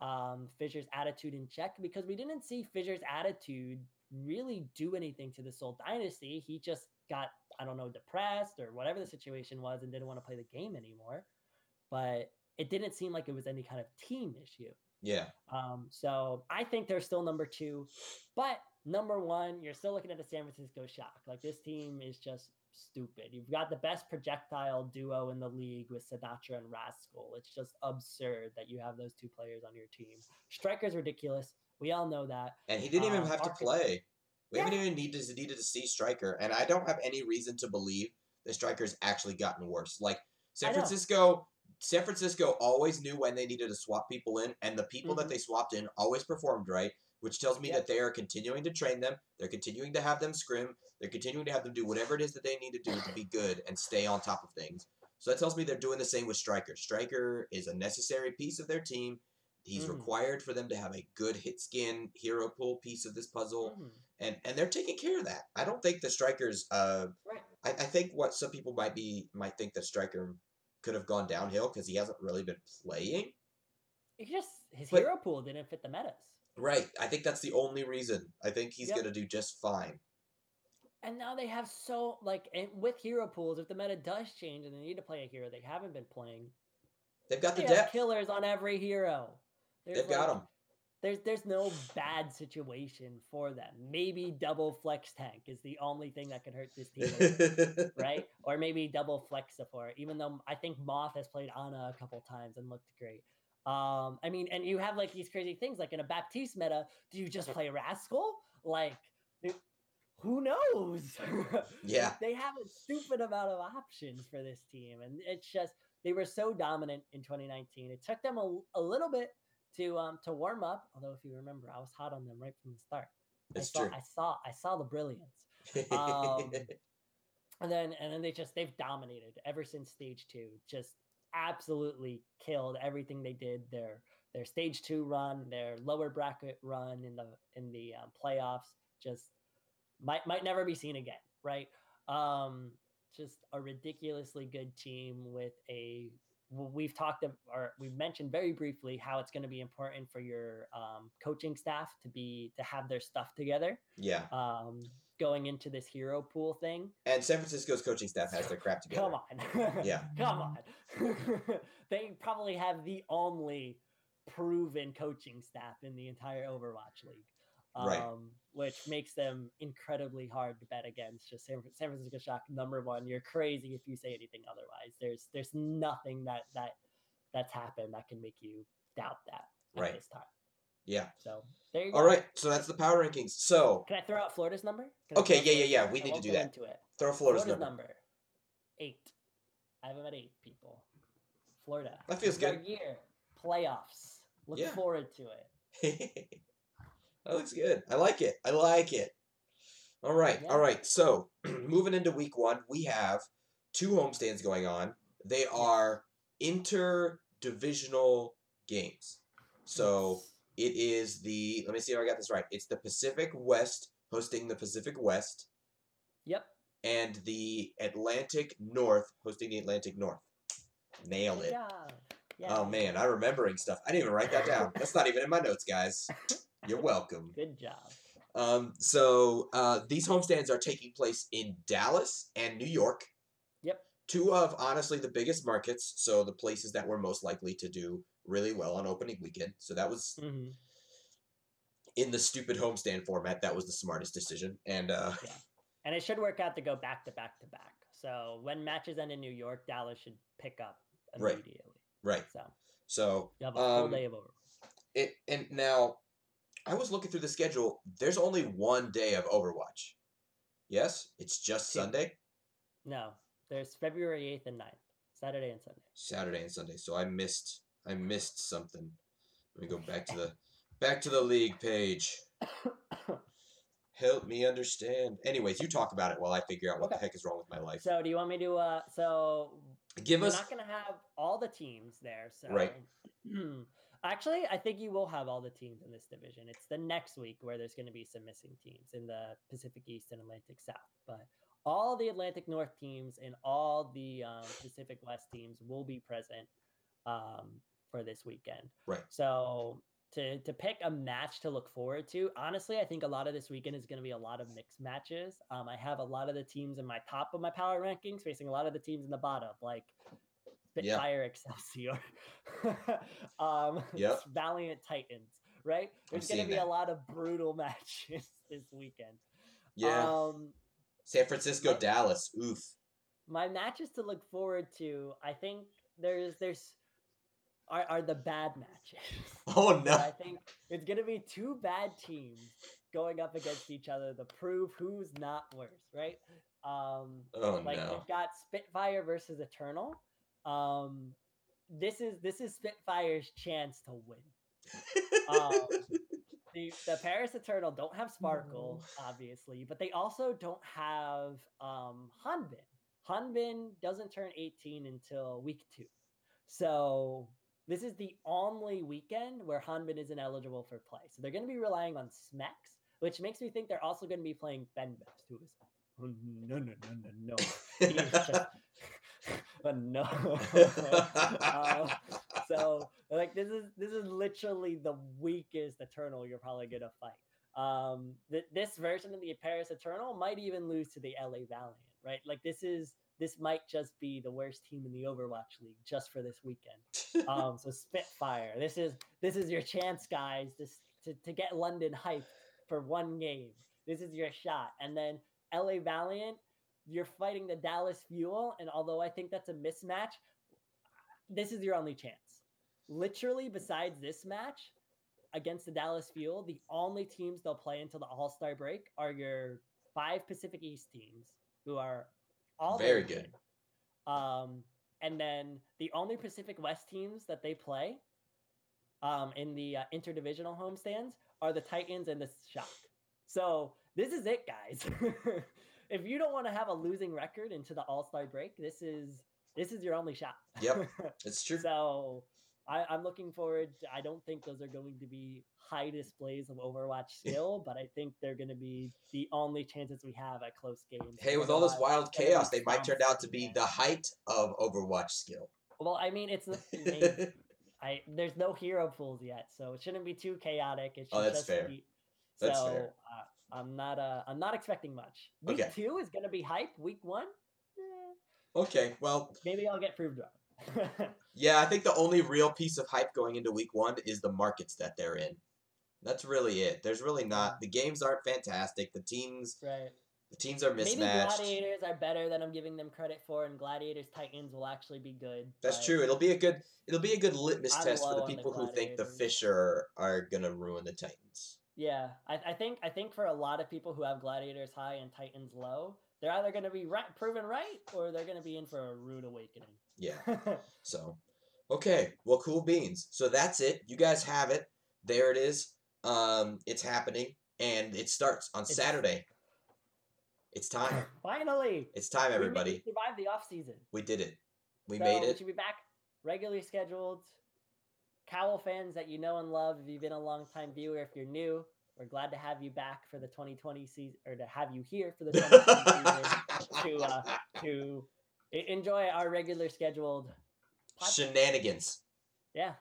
um, Fissure's attitude in check because we didn't see Fissure's attitude really do anything to the Seoul Dynasty. He just got, I don't know, depressed or whatever the situation was and didn't want to play the game anymore. But it didn't seem like it was any kind of team issue. yeah. Um, so I think they're still number two, but number one, you're still looking at the San Francisco Shock. Like this team is just stupid. You've got the best projectile duo in the league with Sinatraa and Rascal. It's just absurd that you have those two players on your team. Striker's ridiculous. We all know that. And he didn't even Um, have to play. We haven't Yeah. even needed needed to see Striker, and I don't have any reason to believe that Striker's actually gotten worse. Like San Francisco, San Francisco always knew when they needed to swap people in, and the people that Mhm. they swapped in always performed right, which tells me Yep. that they are continuing to train them. They're continuing to have them scrim. They're continuing to have them do whatever it is that they need to do to be good and stay on top of things. So that tells me they're doing the same with Striker. Striker is a necessary piece of their team. He's Mhm. required for them to have a good hitscan hero pool piece of this puzzle Mhm. and and they're taking care of that. I don't think the strikers. Uh, Right. I, I think what some people might be might think that striker could have gone downhill because he hasn't really been playing. He just his But- hero pool didn't fit the metas. Right. I think that's the only reason. I think he's Yep. gonna do just fine. And now they have so like and with hero pools, if the meta does change and they need to play a hero they haven't been playing, They've got the they have depth. killers on every hero. There's They've got them. There's there's no bad situation for them. Maybe double flex tank is the only thing that could hurt this team, right? Or maybe double flex support. Even though I think Moth has played Ana a couple times and looked great. Um, I mean, and you have like these crazy things like in a Baptiste meta. Do you just play Rascal? Like, it- who knows? Yeah. they have a stupid amount of options for this team, and it's just they were so dominant in 2019. It took them a, a little bit to um to warm up. Although, if you remember, I was hot on them right from the start. It's I saw, true. I saw I saw the brilliance. um, and then and then they just they've dominated ever since stage two. Just absolutely killed everything they did. Their their stage two run, their lower bracket run in the in the um, playoffs, just might might never be seen again. Right? Um, just a ridiculously good team with a We've talked or we've mentioned very briefly how it's going to be important for your um, coaching staff to be to have their stuff together yeah. um, going into this hero pool thing. And San Francisco's coaching staff has their crap together. Come on. Yeah. Come on. they probably have the only proven coaching staff in the entire Overwatch League. Um, Right. Which makes them incredibly hard to bet against. Just San, San Francisco Shock number one. You're crazy if you say anything otherwise. There's there's nothing that that that's happened that can make you doubt that at Right. this time. Yeah. So there you go. right. So that's the power rankings. So Can I throw out Florida's number? Can Okay, yeah, yeah, yeah, we need to do that. Into it. throw Florida's, Florida's number. number. eight. I have them at eight, people. Florida. That feels good. Year playoffs. Look Yeah. forward to it. that looks good. I like it. I like it. All right. Yeah. All right. So, moving into week one, we have two homestands going on. They are interdivisional games. So, it is the, let me see if I got this right. It's the Pacific West hosting the Pacific West, Yep. and the Atlantic North hosting the Atlantic North. Nail it. job. Yeah. Oh man, I'm remembering stuff. I didn't even write that down. That's not even in my notes, guys. You're welcome. Good job. Um, so uh, these homestands are taking place in Dallas and New York. Yep. Two of honestly the biggest markets, so the places that we're most likely to do really well on opening weekend. So that was hmm in the stupid homestand format. That was the smartest decision. And uh, And it should work out to go back to back to back. So when matches end in New York, Dallas should pick up Right. immediately. right, So so you have a full Um, day of Overwatch. it and now I was looking through the schedule. There's only one day of Overwatch. Yes, it's just Two. Sunday, No, there's February eighth and 9th, Saturday and Sunday. Saturday and Sunday. So I missed I missed something. Let me go back to the back to the league page. Help me understand. Anyways, you talk about it while I figure out what the heck is wrong with my life. so do you want me to? Uh, so Give You're us not gonna have all the teams there, so Right. Actually, I think you will have all the teams in this division. It's the next week where there's going to be some missing teams in the Pacific East and Atlantic South, but all the Atlantic North teams and all the um, Pacific West teams will be present um, for this weekend. Right. So to to pick a match to look forward to, honestly, I think a lot of this weekend is going to be a lot of mixed matches. Um, I have a lot of the teams in my top of my power rankings facing a lot of the teams in the bottom, like Yeah. Spitfire Excelsior, um, Yep. Valiant Titans. Right? There's going to be that. a lot of brutal matches this weekend. yeah. Um, San Francisco, but- Dallas. Oof. my matches to look forward to, I think there's there's are, are the bad matches. Oh So I think it's gonna be two bad teams going up against each other to prove who's not worse, right? Um, Oh like no. you've got Spitfire versus Eternal. Um, this is this is Spitfire's chance to win. Um, the, the Paris Eternal don't have Sparkle, obviously, but they also don't have um, Hanbin. Hanbin doesn't turn 18 until week two. So this is the only weekend where Hanbin isn't eligible for play. So they're going to be relying on Smex, which makes me think they're also going to be playing Benbest, who is no, no, no, no, no. Uh, no. Um, so like this is this is literally the weakest Eternal you're probably gonna fight. Um, th- this version of the Paris Eternal might even lose to the LA Valiant, right? Like this is this might just be the worst team in the Overwatch League just for this weekend. Um, so Spitfire, this is this is your chance, guys, this to, to get London hype for one game. This is your shot, and then LA Valiant, you're fighting the Dallas Fuel, and although I think that's a mismatch, this is your only chance. Literally, besides this match against the Dallas Fuel, the only teams they'll play until the All Star break are your five Pacific East teams, who are all Very good. Um, and then the only Pacific West teams that they play um, in the uh, interdivisional homestands are the Titans and the Shock. So this is it, guys. if you don't want to have a losing record into the All Star break, this is this is your only shot. Yep. It's true. so I, I'm looking forward. To, I don't think those are going to be high displays of Overwatch skill, but I think they're going to be the only chances we have at close games. Hey, with all this wild it's gonna be chaos, they might turn out to be the height of Overwatch skill. well, I mean, it's I, mean, I there's no hero pools yet, so it shouldn't be too chaotic. It should Oh, that's just fair. Be, That's so fair. Uh, I'm not uh I'm not expecting much. Week Okay. two is gonna be hype. Week one, eh, Okay, well, maybe I'll get proved wrong. yeah, I think the only real piece of hype going into week one is the markets that they're in. That's really it. There's really not. The games aren't fantastic. The teams, right. the teams are mismatched. Maybe mismatched. Gladiators are better than I'm giving them credit for, and Gladiators Titans will actually be good. That's true. It'll be a good. It'll be a good litmus I'm test for the on the people who think the Fissure are gonna ruin the Titans. Yeah, I, I think I think for a lot of people who have Gladiators high and Titans low, they're either going to be right, proven right or they're going to be in for a rude awakening. Yeah. So, okay. Well, cool beans. So that's it. You guys have it. There it is. Um, it's happening, and it starts on It's- Saturday. It's time. Finally, It's time, everybody. we survived the off season. We did it. We So made We it. should be back regularly scheduled. Cowl fans that you know and love, if you've been a long time viewer, if you're new, we're glad to have you back for the 2020 season, or to have you here for the 2020 season to uh, to enjoy our regular scheduled. podcast. Shenanigans. Yeah,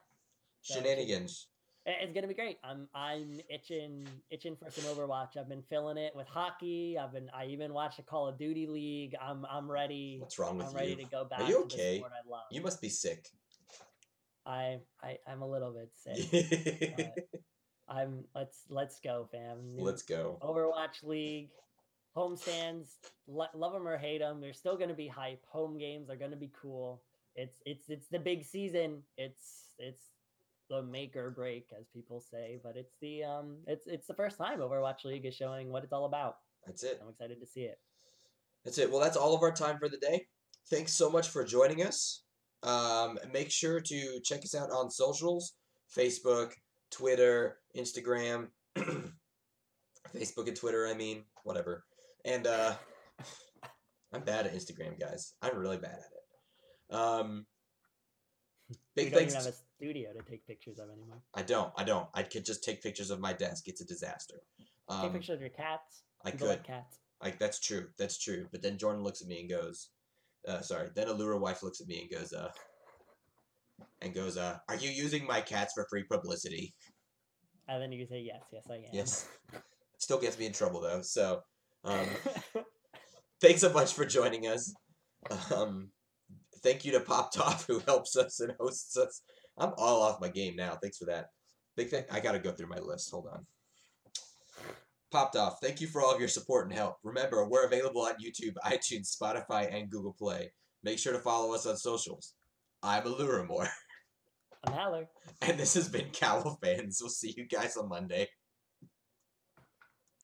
So- Shenanigans. It's gonna be great. I'm I'm itching itching for some Overwatch. I've been filling it with hockey. I've been I even watched a Call of Duty League. I'm I'm ready. What's wrong with I'm ready you? to go back. you to okay? The sport I love. You must be sick. I I I'm a little bit sick. I'm let's let's go, fam. Let's go. Overwatch League, homestands. Lo- love them or hate them, they're still gonna be hype. Home games are gonna be cool. It's it's it's the big season. It's it's the make or break, as people say. But it's the um it's it's the first time Overwatch League is showing what it's all about. That's it. I'm excited to see it. That's it. Well, that's all of our time for the day. Thanks so much for joining us. Um, make sure to check us out on socials Facebook, Twitter, Instagram. Facebook and Twitter, I mean, whatever. And uh, I'm bad at Instagram, guys. I'm really bad at it. Um, big don't thanks. even have a studio to take pictures of anymore. I don't. I don't. I could just take pictures of my desk. It's a disaster. Take Um, pictures of your cats. I People could. like cats. Like that's true. That's true. But then Jordan looks at me and goes, uh, "Sorry." Then Allura wife looks at me and goes, "Uh," and goes, "Uh, are you using my cats for free publicity?" And then you say yes, yes, I am. Yes. Still gets me in trouble though. So, um, thanks so much for joining us. Um, thank you to Pop Top who helps us and hosts us. I'm all off my game now. Thanks for that. Big thing. I gotta go through my list. Hold on. Popped off. Thank you for all of your support and help. Remember, we're available on YouTube, iTunes, Spotify, and Google Play. Make sure to follow us on socials. I'm Aluramore, I'm Howleir. and this has been Cowl Fans. We'll see you guys on Monday.